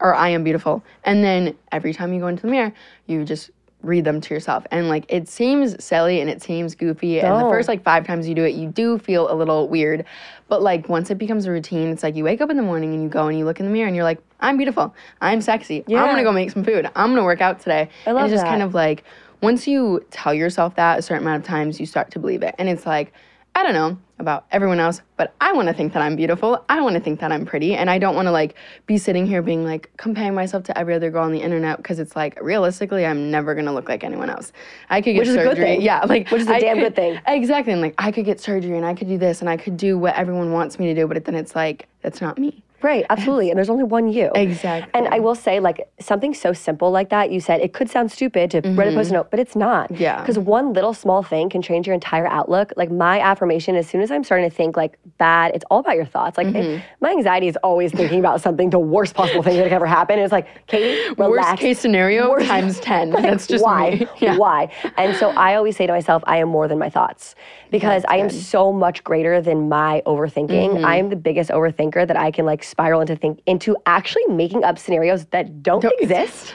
or I am beautiful, and then every time you go into the mirror, you just read them to yourself and like it seems silly and it seems goofy and the first like five times you do it you do feel a little weird but like once it becomes a routine it's like you wake up in the morning and you go and you look in the mirror and you're like i'm beautiful. I'm sexy. I'm gonna go make some food. I'm gonna work out today. I and love it's just that. kind of like once you tell yourself that a certain amount of times you start to believe it. And it's like i don't know about everyone else but i want to think that i'm beautiful i want to think that i'm pretty and i don't want to like be sitting here being like comparing myself to every other girl on the internet because it's like realistically i'm never gonna look like anyone else i could get Which is a surgery good thing. yeah like Which is a I damn could- good thing. Exactly. And like I could get surgery and I could do this and I could do what everyone wants me to do, but then it's like that's not me. Right, absolutely. And there's only one you. Exactly. And I will say, like, something so simple like that, you said it could sound stupid to write a post-it note, but it's not. Mm-hmm. Yeah. Because one little small thing can change your entire outlook. Like, my affirmation, as soon as I'm starting to think, like, bad, it's all about your thoughts. Like, Mm-hmm. it- my anxiety is always thinking about something, the worst possible thing that could ever happen. And it's like, Katie, relax. Worst case scenario times ten. That's just why? me. Yeah. Why? And so I always say to myself, I am more than my thoughts because I am so much greater than my overthinking. Mm-hmm. I am the biggest overthinker that I can like spiral into think into actually making up scenarios that don't, exist.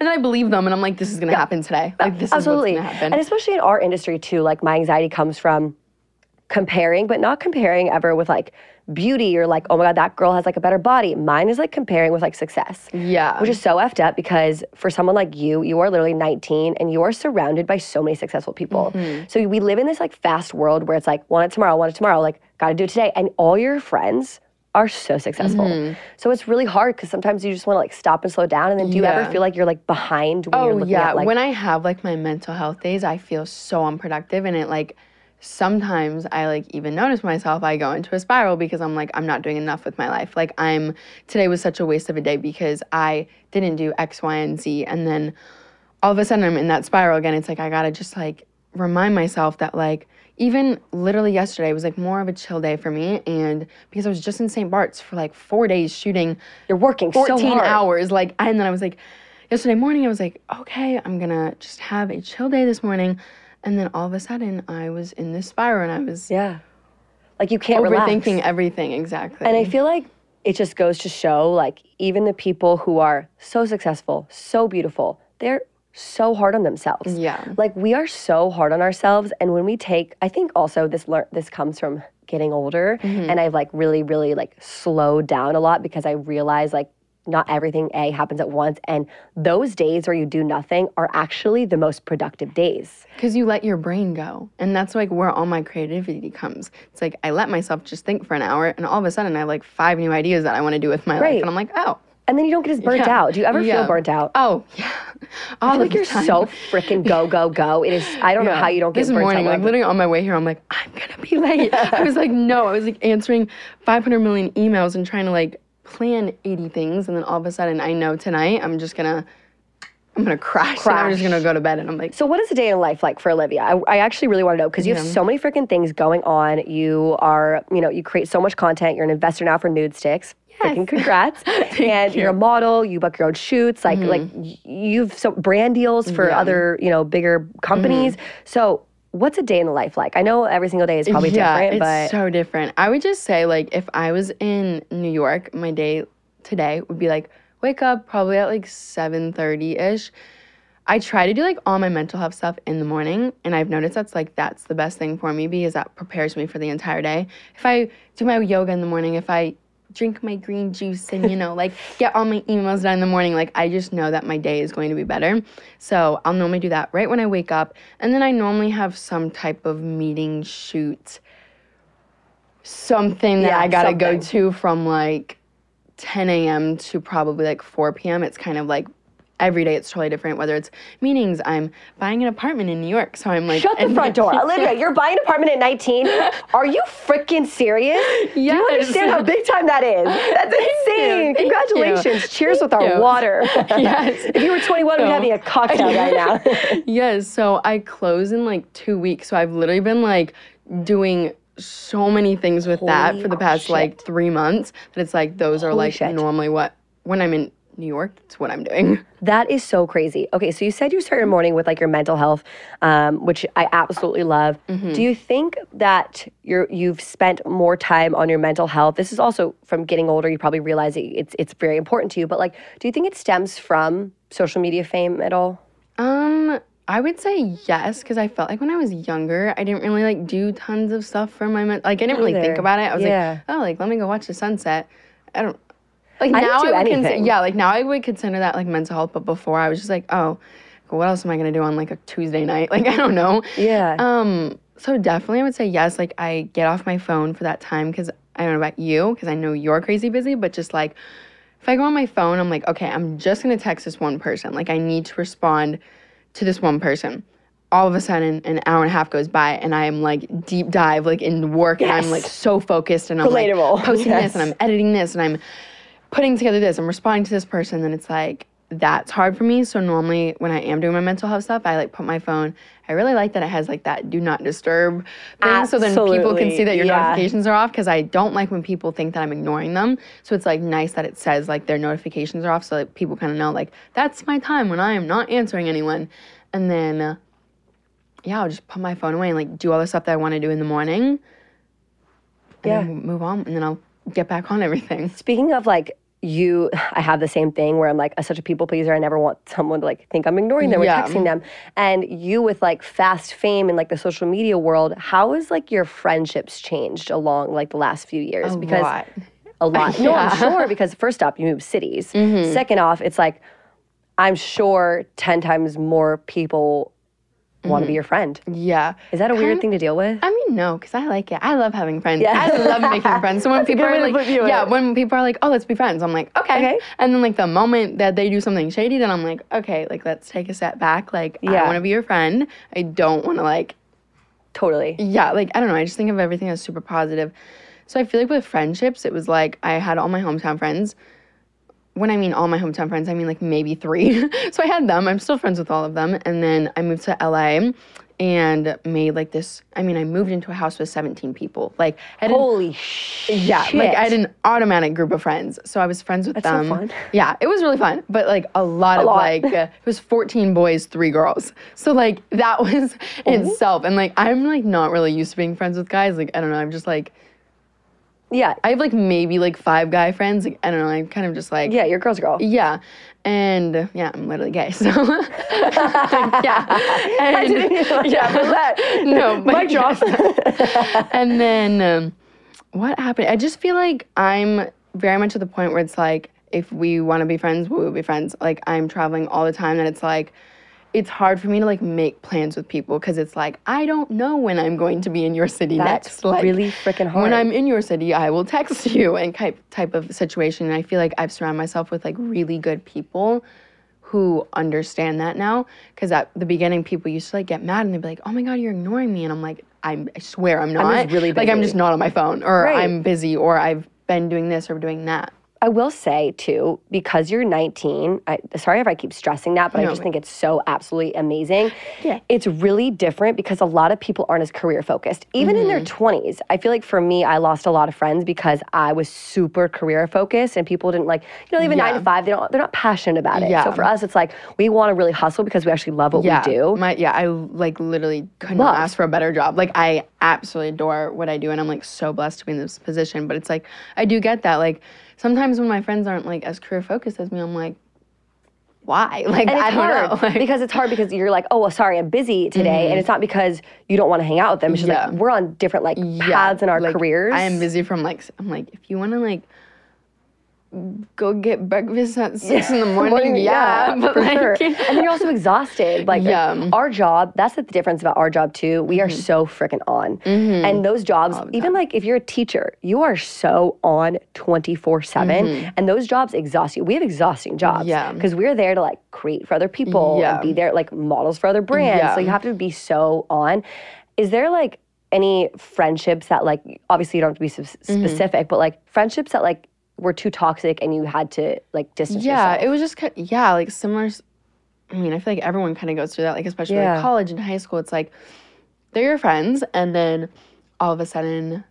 And then I believe them and I'm like, this is gonna happen today. Like this Absolutely. is what's gonna happen. And especially in our industry too, like my anxiety comes from comparing, but not comparing ever with like beauty or like, oh my God, that girl has like a better body. Mine is like comparing with like success. Yeah. Which is so effed up because for someone like you, you are literally 19 and you are surrounded by so many successful people. Mm-hmm. So we live in this like fast world where it's like, want it tomorrow, want it tomorrow, like, gotta do it today. And all your friends are so successful. Mm-hmm. So it's really hard because sometimes you just wanna like stop and slow down. And then do you ever feel like you're like behind when you're Oh looking yeah. at like, when I have like my mental health days, I feel so unproductive and it like sometimes I like even notice myself I go into a spiral because I'm like I'm not doing enough with my life. Like I'm today was such a waste of a day because I didn't do X, Y, and Z and then all of a sudden I'm in that spiral again. It's like I gotta just like remind myself that like even literally yesterday was like more of a chill day for me and because I was just in St. Bart's for like four days shooting you're working 14 so hours like and then I was like yesterday morning I was like okay I'm gonna just have a chill day this morning and then all of a sudden I was in this spiral and I was Yeah. Like you can't relax. overthinking everything exactly And I feel like it just goes to show like even the people who are so successful, so beautiful, they're so hard on themselves. Yeah. Like we are so hard on ourselves and when we take I think also this lear- this comes from getting older Mm-hmm. and I've like really really like slowed down a lot because I realize like not everything A happens at once and those days where you do nothing are actually the most productive days. Because you let your brain go. And that's like where all my creativity comes. It's like I let myself just think for an hour and all of a sudden I have like five new ideas that I want to do with my Right. life. And I'm like, oh. And then you don't get as burnt yeah. out. Do you ever Yeah. feel burnt out? Oh, yeah. All I feel like you're time. so freaking go go go. It is. I don't know how you don't get this burnt morning, out. like literally on my way here, I'm like, I'm gonna be late. I was like, no, I was like answering 500 million emails and trying to like plan 80 things, and then all of a sudden, I know tonight I'm just gonna, I'm gonna crash. And I'm just gonna go to bed, and I'm like, So, what is a day in life like for Olivia? I, I actually really want to know because you have so many freaking things going on. You are, you know, you create so much content. You're an investor now for Nudestix. Freaking congrats! and you. are a model. You book your own shoots. Like, like mm-hmm. you've so brand deals for Yeah. other, you know, bigger companies. Mm-hmm. So, what's a day in the life like? I know every single day is probably yeah, different, it's but so different. I would just say like if I was in New York, my day today would be like wake up probably at like 7:30 ish. I try to do like all my mental health stuff in the morning, and I've noticed that's like that's the best thing for me because that prepares me for the entire day. If I do my yoga in the morning, if I drink my green juice and you know like get all my emails done in the morning, like I just know that my day is going to be better. So I'll normally do that right when I wake up, and then I normally have some type of meeting shoot, something that Yeah, I gotta go to from like 10 a.m. to probably like 4 p.m. It's kind of like every day it's totally different. Whether it's meetings, I'm buying an apartment in New York, so I'm like Shut the front door. Olivia, you're buying an apartment at 19? Are you freaking serious? Do you understand how big time that is? That's insane. Congratulations. Cheers with our you. water. Yes. if you were 21, we'd So- have you a cocktail right now. yes, so I close in like two weeks. So I've literally been like doing so many things with that for the past shit. like three months that it's like those are like shit. normally what when I'm in New York, That's what I'm doing. That is so crazy. Okay, so you said you start your morning with like your mental health, um, which I absolutely love. Mm-hmm. Do you think that you're you've spent more time on your mental health? This is also from getting older. You probably realize it, it's it's very important to you. But like, do you think it stems from social media fame at all? Um, I would say yes, because I felt like when I was younger, I didn't really like do tons of stuff for my men- like I didn't really think about it. I was Yeah. like, oh, like let me go watch the sunset. I don't like I now I would consider yeah, like now I would consider that like mental health, but before I was just like, oh, what else am I gonna do on like a Tuesday night? Like I don't know. Yeah. Um, so definitely I would say yes. Like I get off my phone for that time because I don't know about you because I know you're crazy busy, but just like if I go on my phone, I'm like, okay, I'm just gonna text this one person. Like I need to respond to this one person. All of a sudden, an hour and a half goes by, and I am like deep dive, like in work, and I'm like so focused, and I'm Relatable. like posting Yes. this, and I'm editing this, and I'm putting together this, I'm responding to this person, then it's like that's hard for me. So normally when I am doing my mental health stuff, I like put my phone. I really like that it has like that do not disturb thing, so then people can see that your yeah. notifications are off. Because I don't like when people think that I'm ignoring them. So it's like nice that it says like their notifications are off, so that people kind of know like that's my time when I am not answering anyone. And then uh, yeah, I'll just put my phone away and like do all the stuff that I want to do in the morning. And Yeah. then move on, and then I'll get back on everything. Speaking of like you, I have the same thing where I'm like such a people pleaser. I never want someone to like think I'm ignoring them Yeah. or texting them. And you with like fast fame and like the social media world, how has like your friendships changed along like the last few years? A because lot. a lot. No, I'm sure because first off, you move cities. Mm-hmm. Second off, it's like I'm sure ten times more people want to be mm-hmm. your friend. Yeah. Is that a weird Kind- thing to deal with? I mean, no, because I like it. I love having friends. Yeah. I love making friends. So when people are like, yeah, in. when people are like, oh, let's be friends, I'm like, okay. Okay. And then like the moment that they do something shady, then I'm like, okay, like let's take a step back. Like Yeah. I want to be your friend. I don't want to like, Totally. yeah, like I don't know. I just think of everything as super positive. So I feel like with friendships, it was like I had all my hometown friends. When I mean all my hometown friends, I mean like maybe three. so I had them. I'm still friends with all of them. And then I moved to LA and made like this. I mean, I moved into a house with 17 people. Like I Holy shit. yeah, like I had an automatic group of friends, so I was friends with That's so them. fun. Yeah, it was really fun, but like a lot of lot. like uh, it was 14 boys, three girls. So like that was Oh. itself, and like I'm like not really used to being friends with guys. Like I don't know, I'm just like Yeah. I have like maybe like five guy friends. Like, I don't know. I'm kind of just like Yeah, you're a girl's girl. yeah, and uh, yeah, I'm literally gay. So yeah, and, yeah, but that- no, but Mic drop. and then um, what happened? I just feel like I'm very much at the point where it's like, if we want to be friends, we will be friends. Like I'm traveling all the time, and it's like, it's hard for me to like make plans with people because it's like I don't know when I'm going to be in your city That's next. Like really freaking hard. When I'm in your city, I will text you and type type of situation. And I feel like I've surrounded myself with like really good people who understand that now. Because at the beginning, people used to like get mad and they'd be like, "Oh my god, you're ignoring me," and I'm like, I'm, "I swear I'm not. just really like I'm just not on my phone, or Right. I'm busy, or I've been doing this or doing that." I will say too, because you're 19. I, sorry if I keep stressing that, but I just think it's so absolutely amazing. Yeah. It's really different because a lot of people aren't as career focused. Even in their Mm-hmm. 20s, I feel like for me, I lost a lot of friends because I was super career focused, and people didn't like, you know, even nine to five. They don't. They're not passionate about it. Yeah. So for us, it's like we want to really hustle because we actually love what yeah, we do. My yeah, I like literally could Love. ask for a better job. Like I absolutely adore what I do, and I'm like so blessed to be in this position. But it's like I do get that. Like sometimes when my friends aren't like as career focused as me, I'm like, why? Like I don't hard know. Like, Mm-hmm. because it's hard because you're like, oh well, sorry, I'm busy today, and it's not because you don't want to hang out with them. It's just Yeah. like we're on different like paths in our like, careers. I am busy from like I'm like if you want to like go get breakfast at six in the morning, yeah, but for like sure. And then you're also exhausted. Like, Yeah. Mm-hmm. our job, that's the difference about our job too. We are so freaking on. And those jobs, even like if you're a teacher, you are so on 24 7. And those jobs exhaust you. We have exhausting jobs. Mm-hmm. Yeah. Because we're there to like create for other people Yeah. and be there like models for other brands. So you have to be so on. Is there like any friendships that like, obviously you don't have to be Mm-hmm. specific, but like friendships that like were too toxic and you had to like distance yeah, yourself? it was just kind yeah, like similar. i mean, I feel like everyone kind of goes through that, like especially Yeah. like college and high school. It's like they're your friends, and then all of a sudden,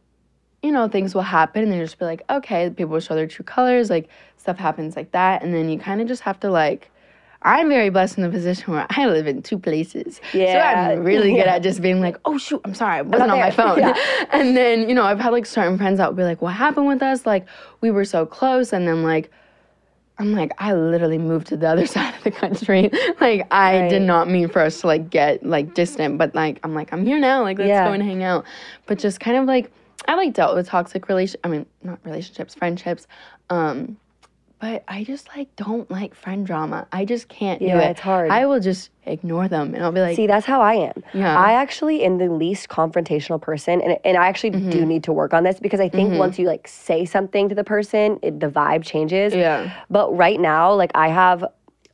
you know, things will happen, and then you just be like, okay, people will show their true colors, like stuff happens like that, and then you kind of just have to like. I'm very blessed in the position where I live in two places. Yeah, So I'm really good yeah. at just being like, oh shoot, I'm sorry, I wasn't on my phone. Yeah. and then, you know, I've had like certain friends that would be like, what happened with us? Like, we were so close. And then, like, I'm like, I literally moved to the other side of the country. like, I Right. did not mean for us to like get like distant, but like, I'm like, I'm here now. Like, let's Yeah. go and hang out. But just kind of like, I like dealt with toxic relation. I mean, not relationships, friendships. Um, but I just like don't like friend drama. I just can't do Yeah, it. it's hard. I will just ignore them, and I'll be like, See, that's how I am. Yeah. I actually am the least confrontational person, and, and I actually Mm-hmm. do need to work on this because I think once you like say something to the person, it, the vibe changes. Yeah. But right now, like I have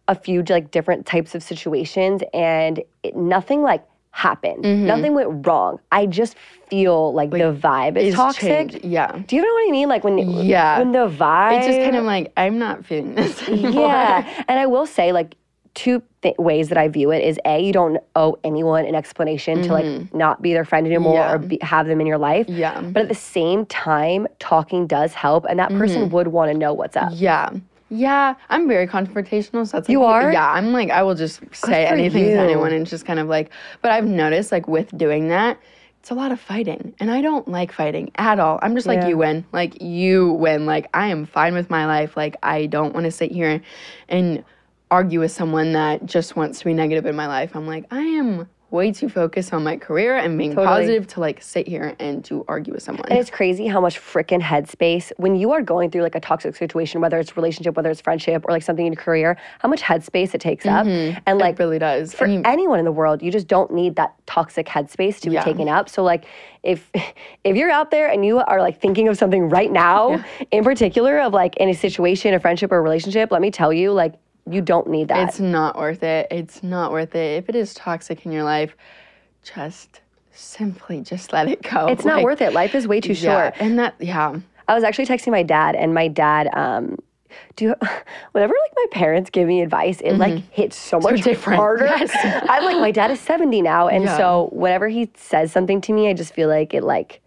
a few like different types of situations, and it, nothing like happened. Mm-hmm. Nothing went wrong. I just feel like, the vibe is toxic. changed. Yeah. Do you know what I mean? Like when Yeah. when the vibe It's just kind of like I'm not feeling this anymore. yeah. And I will say, like, two th- ways that I view it is A, you don't owe anyone an explanation to, like, not be their friend anymore Mm-hmm. Yeah. or be, have them in your life. Yeah. But at the same time, talking does help. And that person Mm-hmm. would want to know what's up. Yeah. Yeah, I'm very confrontational. So that's like, You are? Yeah, I'm like, I will just say anything you. to anyone and just kind of like, but I've noticed like with doing that, it's a lot of fighting. And I don't like fighting at all. I'm just like, Yeah. you win. Like, you win. Like, I am fine with my life. Like, I don't want to sit here and argue with someone that just wants to be negative in my life. I'm like, I am way too focused on my career and being Totally. positive to like sit here and to argue with someone. And it's crazy how much freaking headspace, when you are going through like a toxic situation, whether it's relationship, whether it's friendship, or like something in your career, how much headspace it takes up. Mm-hmm. And like, it really does. for anyone in the world, you just don't need that toxic headspace to Yeah. be taken up. So like if if you're out there and you are like thinking of something right now in particular of like in a situation, a friendship or a relationship, let me tell you, like you don't need that. It's not worth it. It's not worth it. If it is toxic in your life, just simply just let it go. It's not Like, worth it. Life is way too Yeah, short. and that yeah. I was actually texting my dad, and my dad, um, do whenever like my parents give me advice, it like hits so much Mm-hmm. different. harder. Yes. I'm like my dad is 70 now, and Yeah. so whenever he says something to me, I just feel like it like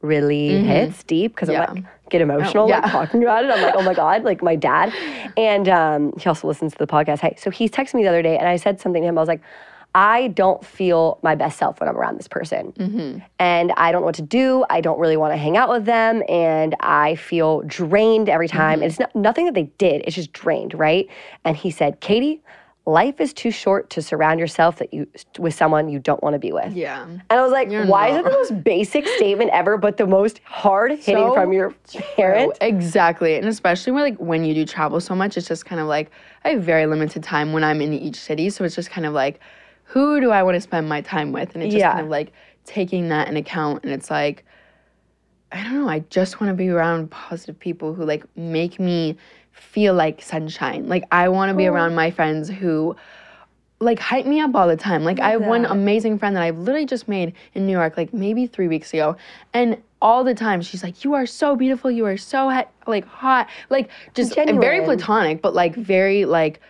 really hits deep because Mm-hmm. Yeah. I'm like get emotional like yeah. talking about it. I'm like, oh my god, like my dad, and um, he also listens to the podcast. Hey, so he texted me the other day, and I said something to him. I was like. I don't feel my best self when I'm around this person. Mm-hmm. And I don't know what to do. I don't really want to hang out with them. And I feel drained every time. Mm-hmm. And it's not, nothing that they did, it's just drained, right? And he said, Katie, life is too short to surround yourself that you with someone you don't want to be with. Yeah. And I was like, You're why is it the most basic statement ever, but the most hard hitting So from your parent? Exactly. And especially when like when you do travel so much, it's just kind of like I have very limited time when I'm in each city. So it's just kind of like, who do I want to spend my time with? And it's just Yeah. kind of like taking that in account. And it's like, I don't know, I just want to be around positive people who like make me feel like sunshine. Like I want to be around oh. my friends who like hype me up all the time. Like I have one amazing friend that I've literally just made in New York, like maybe three weeks ago, and all the time she's like, "You are so beautiful. You are so he- like hot. Like just very platonic, but like very like."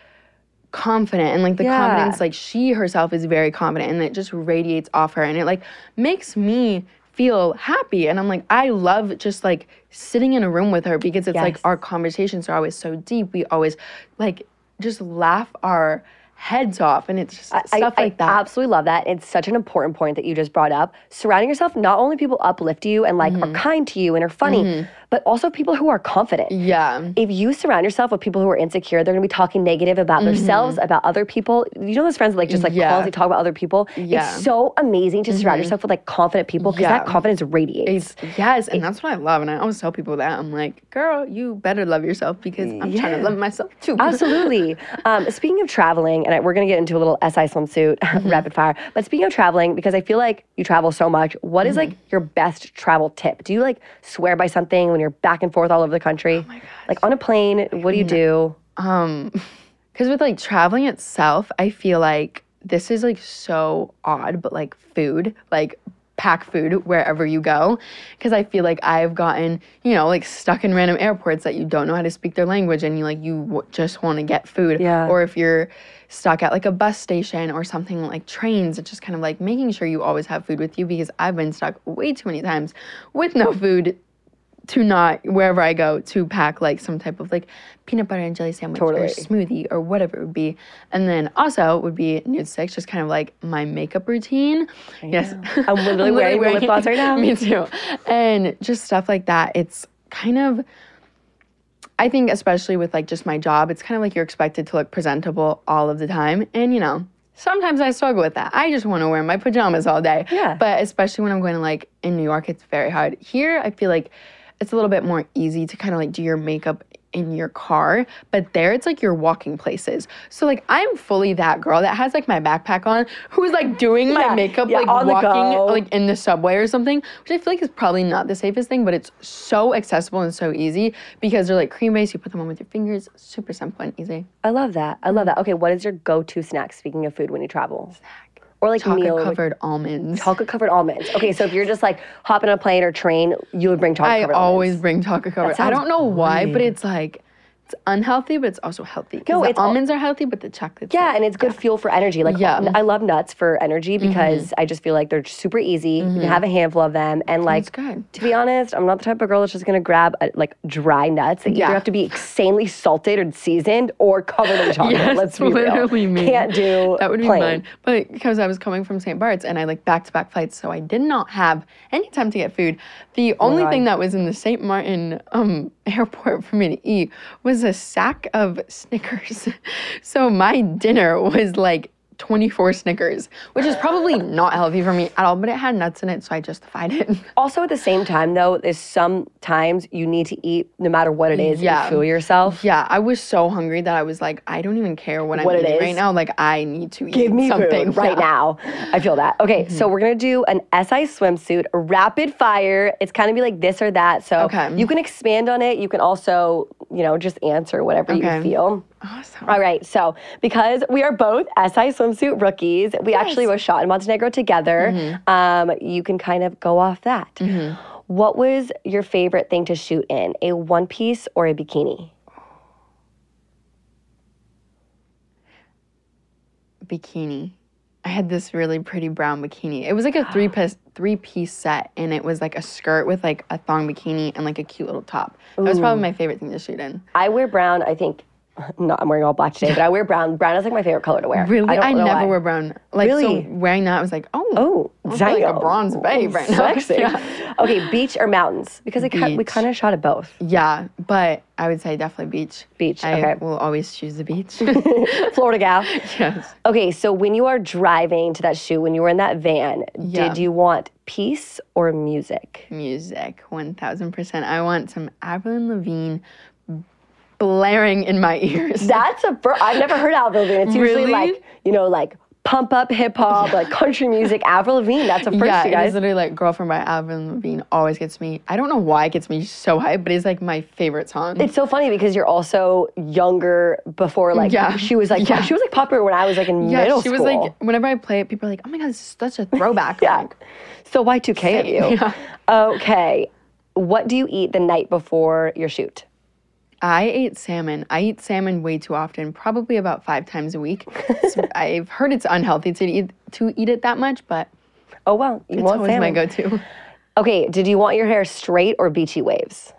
confident and like the Yeah. confidence like she herself is very confident and it just radiates off her and it like makes me feel happy and I'm like I love just like sitting in a room with her because it's like our conversations are always so deep we always like just laugh our heads off and it's just I- stuff I, like that I absolutely love that. It's such an important point that you just brought up. Surrounding yourself, not only people uplift you and like Mm-hmm. are kind to you and are funny, but also people who are confident. yeah If you surround yourself with people who are insecure, they're gonna be talking negative about themselves, about other people. You know those friends that like just like Mm-hmm. Yeah. constantly talk about other people. Yeah. Mm-hmm. It's so amazing to surround yourself with like confident people because Yeah. that confidence radiates. It's, yes, and that's what I love. And I always tell people that I'm like, girl, you better love yourself because I'm trying to love myself too. Absolutely. Um, speaking of traveling, and I, we're going to get into a little SI swimsuit Mm-hmm. rapid fire, but speaking of traveling, because I feel like you travel so much, what is Mm-hmm. like your best travel tip? Do you like swear by something you're back and forth all over the country? Oh Like on a plane, what do you do? Um, because with like traveling itself, I feel like this is like so odd, but like food, like pack food wherever you go. Because I feel like I've gotten, you know, like stuck in random airports that you don't know how to speak their language and you like, you w- just want to get food. Yeah. Or if you're stuck at like a bus station or something like trains, it's just kind of like making sure you always have food with you because I've been stuck way too many times with no food to not wherever I go to pack like some type of like peanut butter and jelly sandwich Totally. or smoothie or whatever it would be. And then also would be Nudestix, just kind of like my makeup routine. I Yes. I'm literally wearing the lip gloss right now. Me too. And just stuff like that. It's kind of I think especially with like just my job, it's kind of like you're expected to look presentable all of the time. And you know, sometimes I struggle with that. I just want to wear my pajamas all day. Yeah. But especially when I'm going to like in New York, it's very hard. Here, I feel like it's a little bit more easy to kind of like do your makeup in your car, but there it's like you're walking places. So like I'm fully that girl that has like my backpack on, who's like doing my Yeah, makeup yeah, like walking go. like in the subway or something, which I feel like is probably not the safest thing, but it's so accessible and so easy because they're like cream based. You put them on with your fingers, super simple and easy. I love that. I love mm-hmm. that. Okay, what is your go-to snack? Speaking of food, when you travel, or like Chocolate meal, covered almonds. chocolate covered almonds. Okay, so if you're just like hopping on a plane or train, you would bring chocolate I covered always almonds. bring chocolate covered. I don't know why, but it's like it's unhealthy, but it's also healthy. No, the al- almonds are healthy, but the chocolate. Yeah, and it's good fuel for energy. Like Yeah. Mm-hmm. I love nuts for energy because I just feel like they're super easy. You can have a handful of them, and like good. to be honest, I'm not the type of girl that's just gonna grab uh like dry nuts. They Yeah. either have to be insanely salted or seasoned or covered in chocolate. Yes, Let's be literally real. me. Can't do that would be plain. mine. But because I was coming from St. Bart's and I like back to back flights, so I did not have any time to get food. The only God. thing that was in the St. Martin um, airport for me to eat was a sack of Snickers. so my dinner was like 24 Snickers, which is probably not healthy for me at all, but it had nuts in it, so I justified it. Also, at the same time, though, there's sometimes you need to eat no matter what it is. Yeah. Fuel yourself. Yeah, I was so hungry that I was like, I don't even care what, What I'm eating is. right now. Like, I need to eat Give me something food right Yeah. now. I feel that. Okay, so mm-hmm. we're gonna do an SI swimsuit, rapid fire. It's kind of be like this or that. So Okay. you can expand on it. You can also, you know, just answer whatever Okay. you feel. Awesome. All right, so because we are both SI swimsuit rookies, we actually were shot in Montenegro together. Mm-hmm. Um, you can kind of go off that. What was your favorite thing to shoot in? A one piece or a bikini? bikini. I had this really pretty brown bikini. It was like a three piece three piece set, and it was like a skirt with like a thong bikini and like a cute little top. That was probably my favorite thing to shoot in. I wear brown, I think, no, I'm wearing all black today, but I wear brown. Brown is like my favorite color to wear. Really? I, know never why. wear brown. Like Really? so wearing that I was like, oh, Oh, I feel like a bronze babe right now. Sexy. yeah. Okay, beach or mountains? Because I ki- we kind of shot at both. Yeah, but I would say definitely beach. Beach, I okay. will always choose the beach. Florida gal. yes. Okay, so when you are driving to that shoot, when you were in that van, Yeah. did you want peace or music? Music, one thousand percent. I want some Avril Lavigne blaring in my ears. That's a fir- I've never heard Avril Lavigne. It's usually Really? like you know like pump up hip hop, like country music. Avril Lavigne. That's a first, yeah, you it guys. is literally like "Girlfriend" by Avril Lavigne. Always gets me. I don't know why it gets me so hyped, but it's like my favorite song. It's so funny because you're also younger before like Yeah. she was like Yeah. she was like popular when I was like in yeah, middle she school. She was like. Whenever I play it, people are like, "Oh my god, this is such a throwback." yeah. Like, So Y2K of you. Yeah. Okay. What do you eat the night before your shoot? I ate salmon. I eat salmon way too often, probably about five times a week. So I've heard it's unhealthy to eat to eat it that much, but Oh well, you it's want always my go-to. Okay, did you want your hair straight or beachy waves?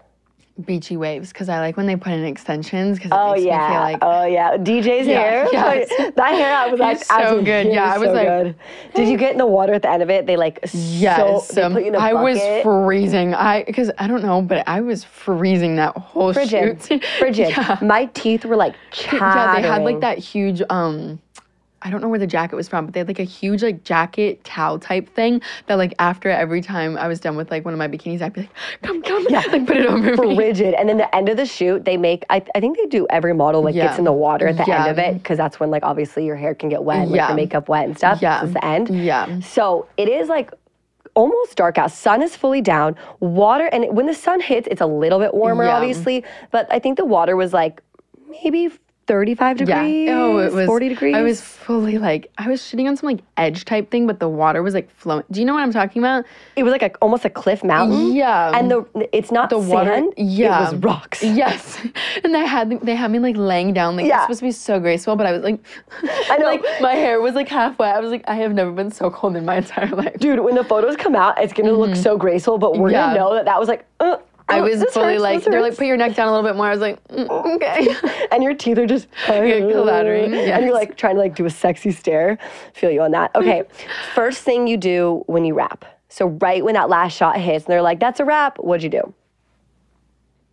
Beachy waves because I like when they put in extensions because it Oh makes me yeah, feel like oh yeah. DJ's Yeah, hair, yes. that hair I was like, so good. Yeah, I was like- did you get in the water at the end of it? They like Yes, so, they um, put you in a I was freezing. I because I don't know, but I was freezing that whole frigid, shoot. frigid. yeah. My teeth were like chattering. yeah, they had like that huge um I don't know where the jacket was from, but they had like a huge like jacket towel type thing that like after every time I was done with like one of my bikinis, I'd be like, come, come, yeah. like put it over me. Frigid, and then the end of the shoot, they make. I, I think they do every model like gets Yeah. in the water at the end of Yeah. it because that's when like obviously your hair can get wet, and, like Yeah. your makeup wet and stuff. Yeah. it's the end. Yeah. So it is like almost dark out. Sun is fully down. Water, and when the sun hits, it's a little bit warmer, Yeah. obviously. But I think the water was like maybe 35 Yeah. degrees, Oh, it was 40 degrees. I was fully like I was shitting on some like edge type thing, but the water was like flowing. Do you know what I'm talking about? It was like a, almost a cliff mountain. Yeah. And the it's not The water. Yeah. It was rocks. Yes. And they had they had me like laying down like Yeah. it's supposed to be so graceful, but I was like I know. like my hair was like half wet. I was like, I have never been so cold in my entire life. Dude, when the photos come out, it's gonna look so graceful, but we're Mm-hmm. Yeah. gonna know that that was like. Uh, I uh, was this fully hurts, like they're like put your neck down a little bit more. I was like, "Mm, okay. and your teeth are just clattering, and you're like trying to like do a sexy stare. Feel you on that. Okay, first thing you do when you rap. So right when that last shot hits, and they're like, "That's a wrap." What'd you do?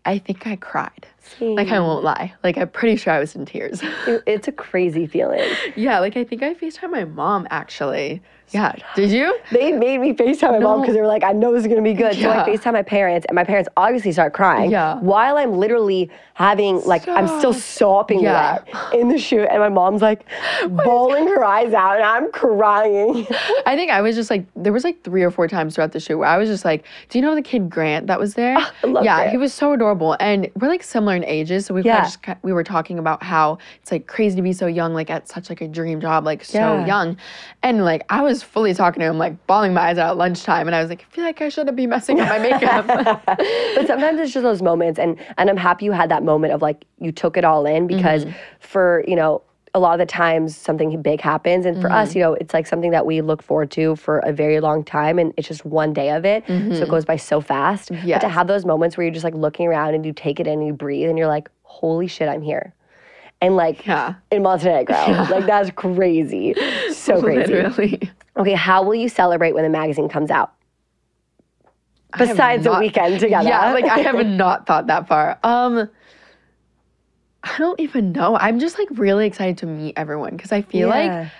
I think I cried. Like I won't lie. Like I'm pretty sure I was in tears. It- It's a crazy feeling. yeah, like I think I FaceTime my mom actually. Yeah. Did you? They made me FaceTime my mom because they were like, I know this is gonna be good. So I Yeah. FaceTime my parents, and my parents obviously start crying. Yeah. While I'm literally having like I'm still sopping Yeah. wet in the shoot, and my mom's like bawling her eyes out, and I'm crying. I think I was just like there was like three or four times throughout the shoot where I was just like, do you know the kid Grant that was there? Ah, I love yeah, Grant. he was so adorable, and we're like similar in ages, so we Yeah. yeah. just we were talking about how it's like crazy to be so young, like at such like a dream job, like so Yeah. young, and like I was fully talking to him, like bawling my eyes out at lunchtime, and I was like, I feel like I shouldn't be messing up my makeup. but sometimes it's just those moments and and I'm happy you had that moment of like you took it all in because Mm-hmm. for you know a lot of the times something big happens and for us Mm-hmm. you know it's like something that we look forward to for a very long time and it's just one day of it so it goes by so fast but to Mm-hmm. Have those moments where you're just like looking around and you take it in and you breathe and you're like holy shit I'm here and like Yeah. in Montenegro like that's crazy so crazy Literally. okay how will you celebrate when the magazine comes out besides a weekend together Yeah, like I have not thought that far. Um I don't even know. I'm just like really excited to meet everyone because I feel Yeah. like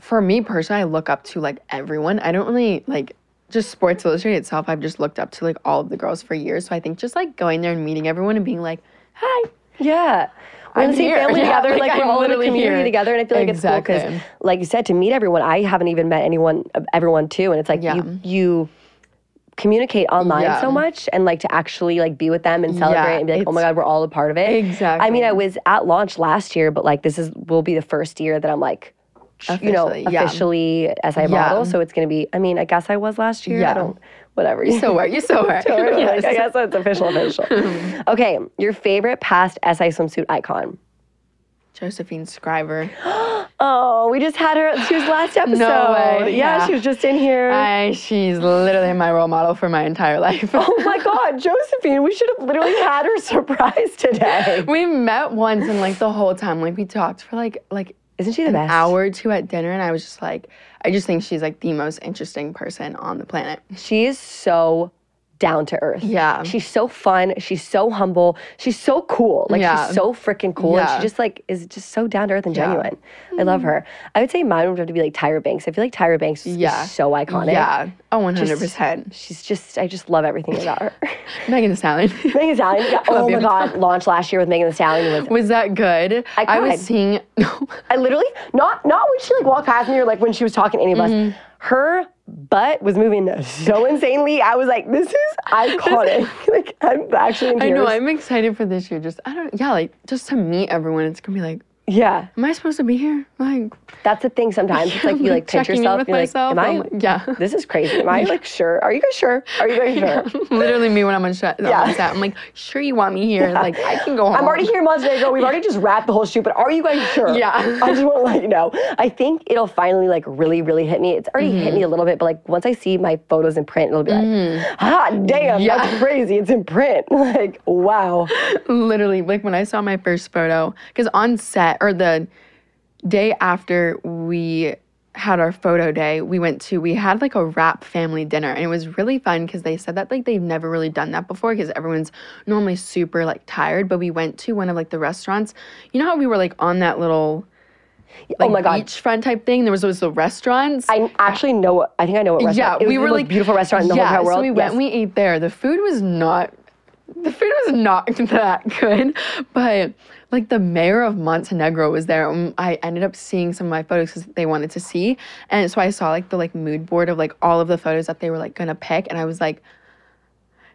for me personally, I look up to like everyone. I don't really like just Sports Illustrated itself. I've just looked up to like all of the girls for years. So I think just like going there and meeting everyone and being like, "Hi." Yeah. We're in the same here. family Yeah, together. like, Like, we're I'm all in a community here. together, and I feel like it's cool because, like you said, to meet everyone. I haven't even met anyone, everyone too, and it's like Yeah. you you communicate online Yeah. so much, and like to actually like be with them and celebrate Yeah, and be like, oh my god, we're all a part of it. Exactly. I mean, I was at launch last year, but like this is will be the first year that I'm like. sh- You know, Officially, yeah. officially as I Yeah. model, so it's gonna be. I mean, I guess I was last year. I Yeah. don't, whatever. You so are. You so are. Like, Yes. I guess that's official, official. okay, your favorite past SI swimsuit icon. Josephine Skriver. Oh, we just had her. She was last episode. No way, Yeah, yeah. she was just in here. I, she's literally my role model for my entire life. oh my God, Josephine, we should have literally had her surprise today. we met once and like the whole time, like we talked for like like Isn't she the an best? hour or two at dinner, and I was just like, I just think she's like the most interesting person on the planet. She is so down to earth. Yeah. She's so fun. She's so humble. She's so cool. Like Yeah. she's so freaking cool. And she just like is just so down to earth and Yeah. genuine. I love her. I would say mine would have to be like Tyra Banks. I feel like Tyra Banks is Yeah. so iconic. Yeah, oh, 100 percent. She's just I just love everything about her. Megan Thee Stallion. Megan Thee Stallion. Yeah. Oh my god, launched last year with Megan Thee Stallion was was that good? I cried. was seeing. I literally not not when she like walked past me or like when she was talking to any of us. Mm-hmm. Her butt was moving so insanely. I was like, this is iconic. like I'm actually in I know. I'm excited for this year. Just I don't. Yeah, like just to meet everyone. It's gonna be like, yeah, am I supposed to be here? Like, that's the thing. Sometimes it's like you like pinch yourself. and you're myself. like, am I? yeah. This is crazy. Am I like sure? Are you guys sure? Are you guys sure? Literally me when I'm on set. Yeah. On set. I'm like, sure you want me here? Like I can go home. I'm already here in Montenegro. We've already just wrapped the whole shoot, but are you guys sure? Yeah. I just want to let you know. I think it'll finally like really, really hit me. It's already hit Mm-hmm. me a little bit, but like once I see my photos in print, it'll be like, ah, damn, Yeah. that's crazy. It's in print. Like, wow. literally like when I saw my first photo, because on set or the day after we had our photo day, we went to we had like a wrap family dinner and it was really fun because they said that like they've never really done that before because everyone's normally super like tired. But we went to one of like the restaurants. You know how we were like on that little oh like, my God. beachfront type thing? There was those little restaurants. I actually know. what- I think I know what restaurant. Yeah, it was we the were like beautiful restaurant in the yeah, whole entire world. So we went Yes. and we ate there. The food was not the food was not that good, but like the mayor of Montenegro was there. and I ended up seeing some of my photos because they wanted to see, and so I saw like the like mood board of like all of the photos that they were like gonna pick, and I was like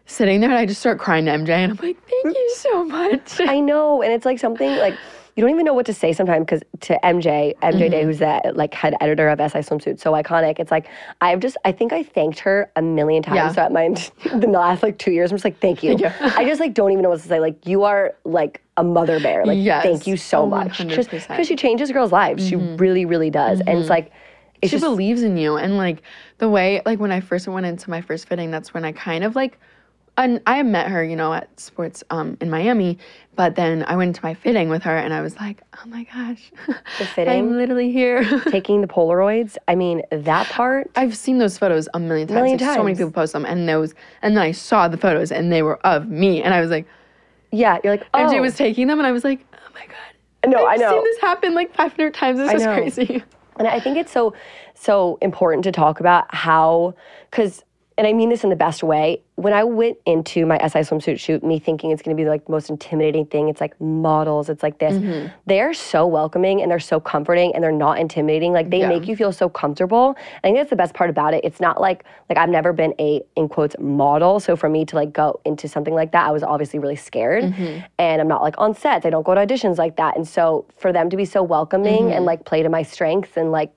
sitting there and I just start crying to MJ, and I'm like, thank you so much. I know, and it's like something like you don't even know what to say sometimes because to MJ, MJ Mm-hmm. Day, who's the like head editor of SI Swimsuit, so iconic. It's like I've just I think I thanked her a million times Yeah. throughout my the last like two years. I'm just like thank you. Yeah. I just like don't even know what to say. Like you are like a mother bear. Like Yes. thank you so Oh, much 100%. because she changes girls' lives. She really really does, and it's like it's she just believes in you and like the way like when i first went into my first fitting that's when i kind of like and i met her you know at sports um in miami but then i went into my fitting with her and i was like oh my gosh The fitting? i'm literally here taking the Polaroids. I mean that part. i've seen those photos a million times Million like, so many people post them and those and then i saw the photos and they were of me and i was like Yeah, you're like oh. mj was taking them and i was like oh my god no, I know. i've seen this happen like 500 times this I is know. crazy And I think it's so so important to talk about how cuz and I mean this in the best way. When I went into my SI swimsuit shoot, me thinking it's going to be like the most intimidating thing. It's like models. It's like this. Mm-hmm. They're so welcoming and they're so comforting and they're not intimidating. Like they Yeah. make you feel so comfortable. I think that's the best part about it. It's not like like I've never been a in quotes model. So for me to like go into something like that, I was obviously really scared. Mm-hmm. And I'm not like on sets. I don't go to auditions like that. And so for them to be so welcoming Mm-hmm. and like play to my strengths and like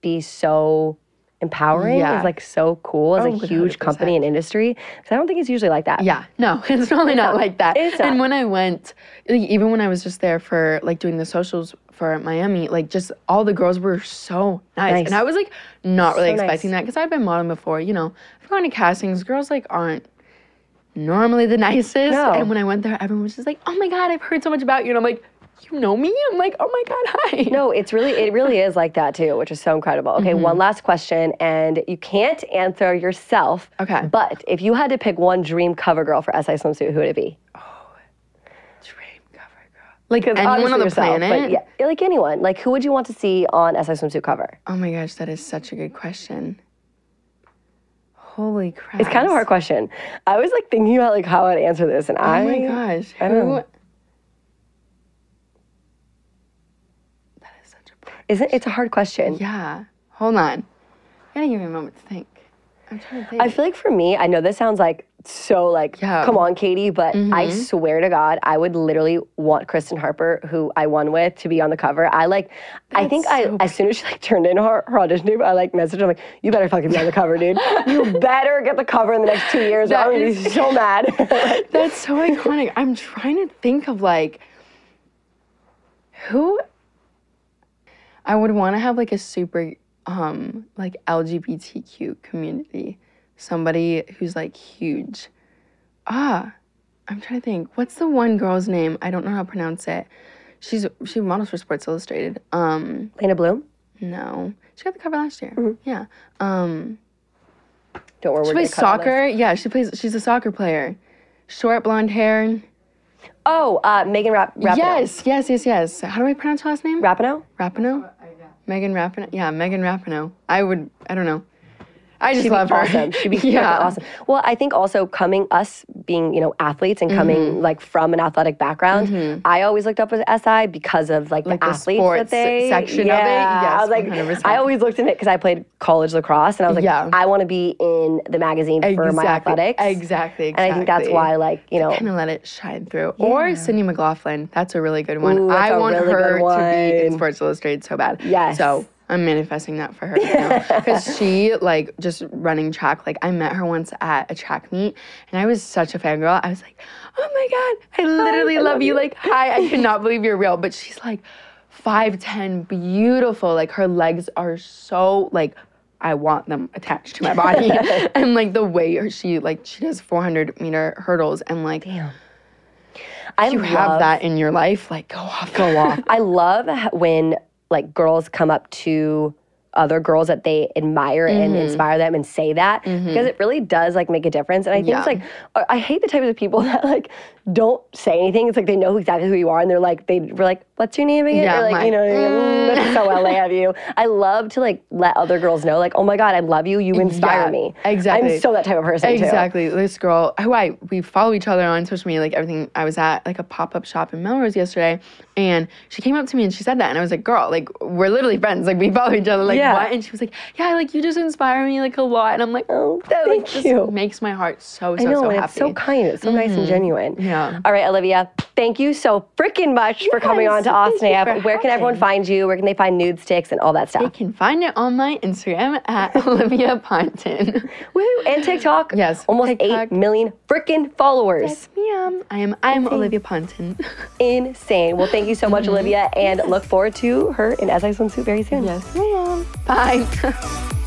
be so empowering Yeah. is like so cool as Oh, a huge 100%. company and industry. Because I don't think it's usually like that. Yeah, no, it's really not, not. like that. It's not. And when I went, like, even when I was just there for like doing the socials for Miami, like just all the girls were so nice, Nice. and I was like not really So nice. expecting that because I've been modeling before. You know, I've gone to castings. Girls like aren't normally the nicest, No. and when I went there, everyone was just like, "Oh my god, I've heard so much about you," and I'm like. You know me? I'm like, oh my god, hi. No, it's really it really is like that too, which is so incredible. Okay, Mm-hmm. one last question, and you can't answer yourself. Okay. But if you had to pick one dream cover girl for SI swimsuit, who would it be? Oh, dream cover girl. Like anyone on the yourself, but planet? yeah, like anyone. Like who would you want to see on SI swimsuit cover? Oh my gosh, that is such a good question. Holy crap! It's kind of a hard question. I was like thinking about like how I'd answer this, and I Oh my gosh. I don't Who? know. That is broad- isn't it's a hard question. Yeah. Hold on. I gotta give you a moment to think. I'm trying to think. I feel like for me, I know this sounds like so like, Yeah. come on, Katie, but I Mm-hmm. swear to God, I would literally want Christen Harper, who I won with, to be on the cover. I like, I think I so as soon as she like turned in her, her audition tape, I like messaged her, I'm like, you better fucking be on the cover, dude. You better get the cover in the next two years. or I'm gonna be so mad. That's so iconic. I'm trying to think of like Who I would want to have like a super um like LGBTQ community. Somebody who's like huge. Ah, I'm trying to think. What's the one girl's name? I don't know how to pronounce it. She's she models for Sports Illustrated. Um, Leyna Bloom. no, she got the cover last year. Yeah. Um, Don't worry. she plays gonna cut all this. soccer. Yeah, she plays. She's a soccer player. Short blonde hair. Oh, uh, Megan Rap- Rapinoe. Yes, yes, yes, yes. How do I pronounce her last name? Rapinoe. Rapinoe? Megan Rapinoe? Yeah, Megan Rapinoe. I would, I don't know. I just She'd love her. awesome. She'd be yeah. awesome. Well, I think also coming us being you know athletes and coming Mm-hmm. like from an athletic background, I always looked up with SI because of like, Like the the athletes that they section of it? yeah. I was like, 100%. I always looked in it because I played college lacrosse, and I was like, Yeah. I want to be in the magazine for my Exactly, athletics. Exactly, exactly. And I think that's why, like you know, Kind of let it shine through. Or Sydney McLaughlin. That's a really good one. Ooh, I want really her to be in. Sports Illustrated so bad. Yes. So I'm manifesting that for her now because she like just running track. Like I met her once at a track meet, and I was such a fangirl. I was like, "Oh my god, I literally love, you!" Like, hi, I cannot believe you're real. But she's like five ten, beautiful. Like her legs are so like. I want them attached to my body, and like the way she like she does 400 meter hurdles, and like damn. I you have that in your life, like go off, go off. I love when like girls come up to other girls that they admire and Mm-hmm. inspire them and say that because it really does like make a difference. And I think Yeah. it's like I hate the types of people that like don't say anything. It's like they know exactly who you are and they're like they were like, "What's your name again?" Yeah, like my- you know, mm, that's so LA of you. I love to like let other girls know like, "Oh my god, I love you. You inspire Yeah, me." exactly. I'm so that type of person too. Exactly. This girl who I we follow each other on social media, like everything. I was at like a pop up shop in Melrose yesterday, and she came up to me and she said that, and I was like, "Girl, like we're literally friends. Like we follow each other. Like Yeah. what?" And she was like, "Yeah, like you just inspire me like a lot." And I'm like, Oh, that like thank just you. makes my heart so so I know, so happy. it's so kind. It's so nice and genuine. Yeah. All right, Olivia, thank you so freaking much for coming on to Austin for Where can everyone find you? Where can they find Nudestix and all that stuff? stuff? can find it on my Instagram at Olivia Ponton. Woo! And TikTok. Yes, Almost TikTok. 8 million freaking followers. Yes, ma'am. I am I'm Olivia Ponton. Insane. Well, thank you so much, Mm-hmm. Olivia, and look forward to her in SI Swimsuit very soon. yes, ma'am. Bye.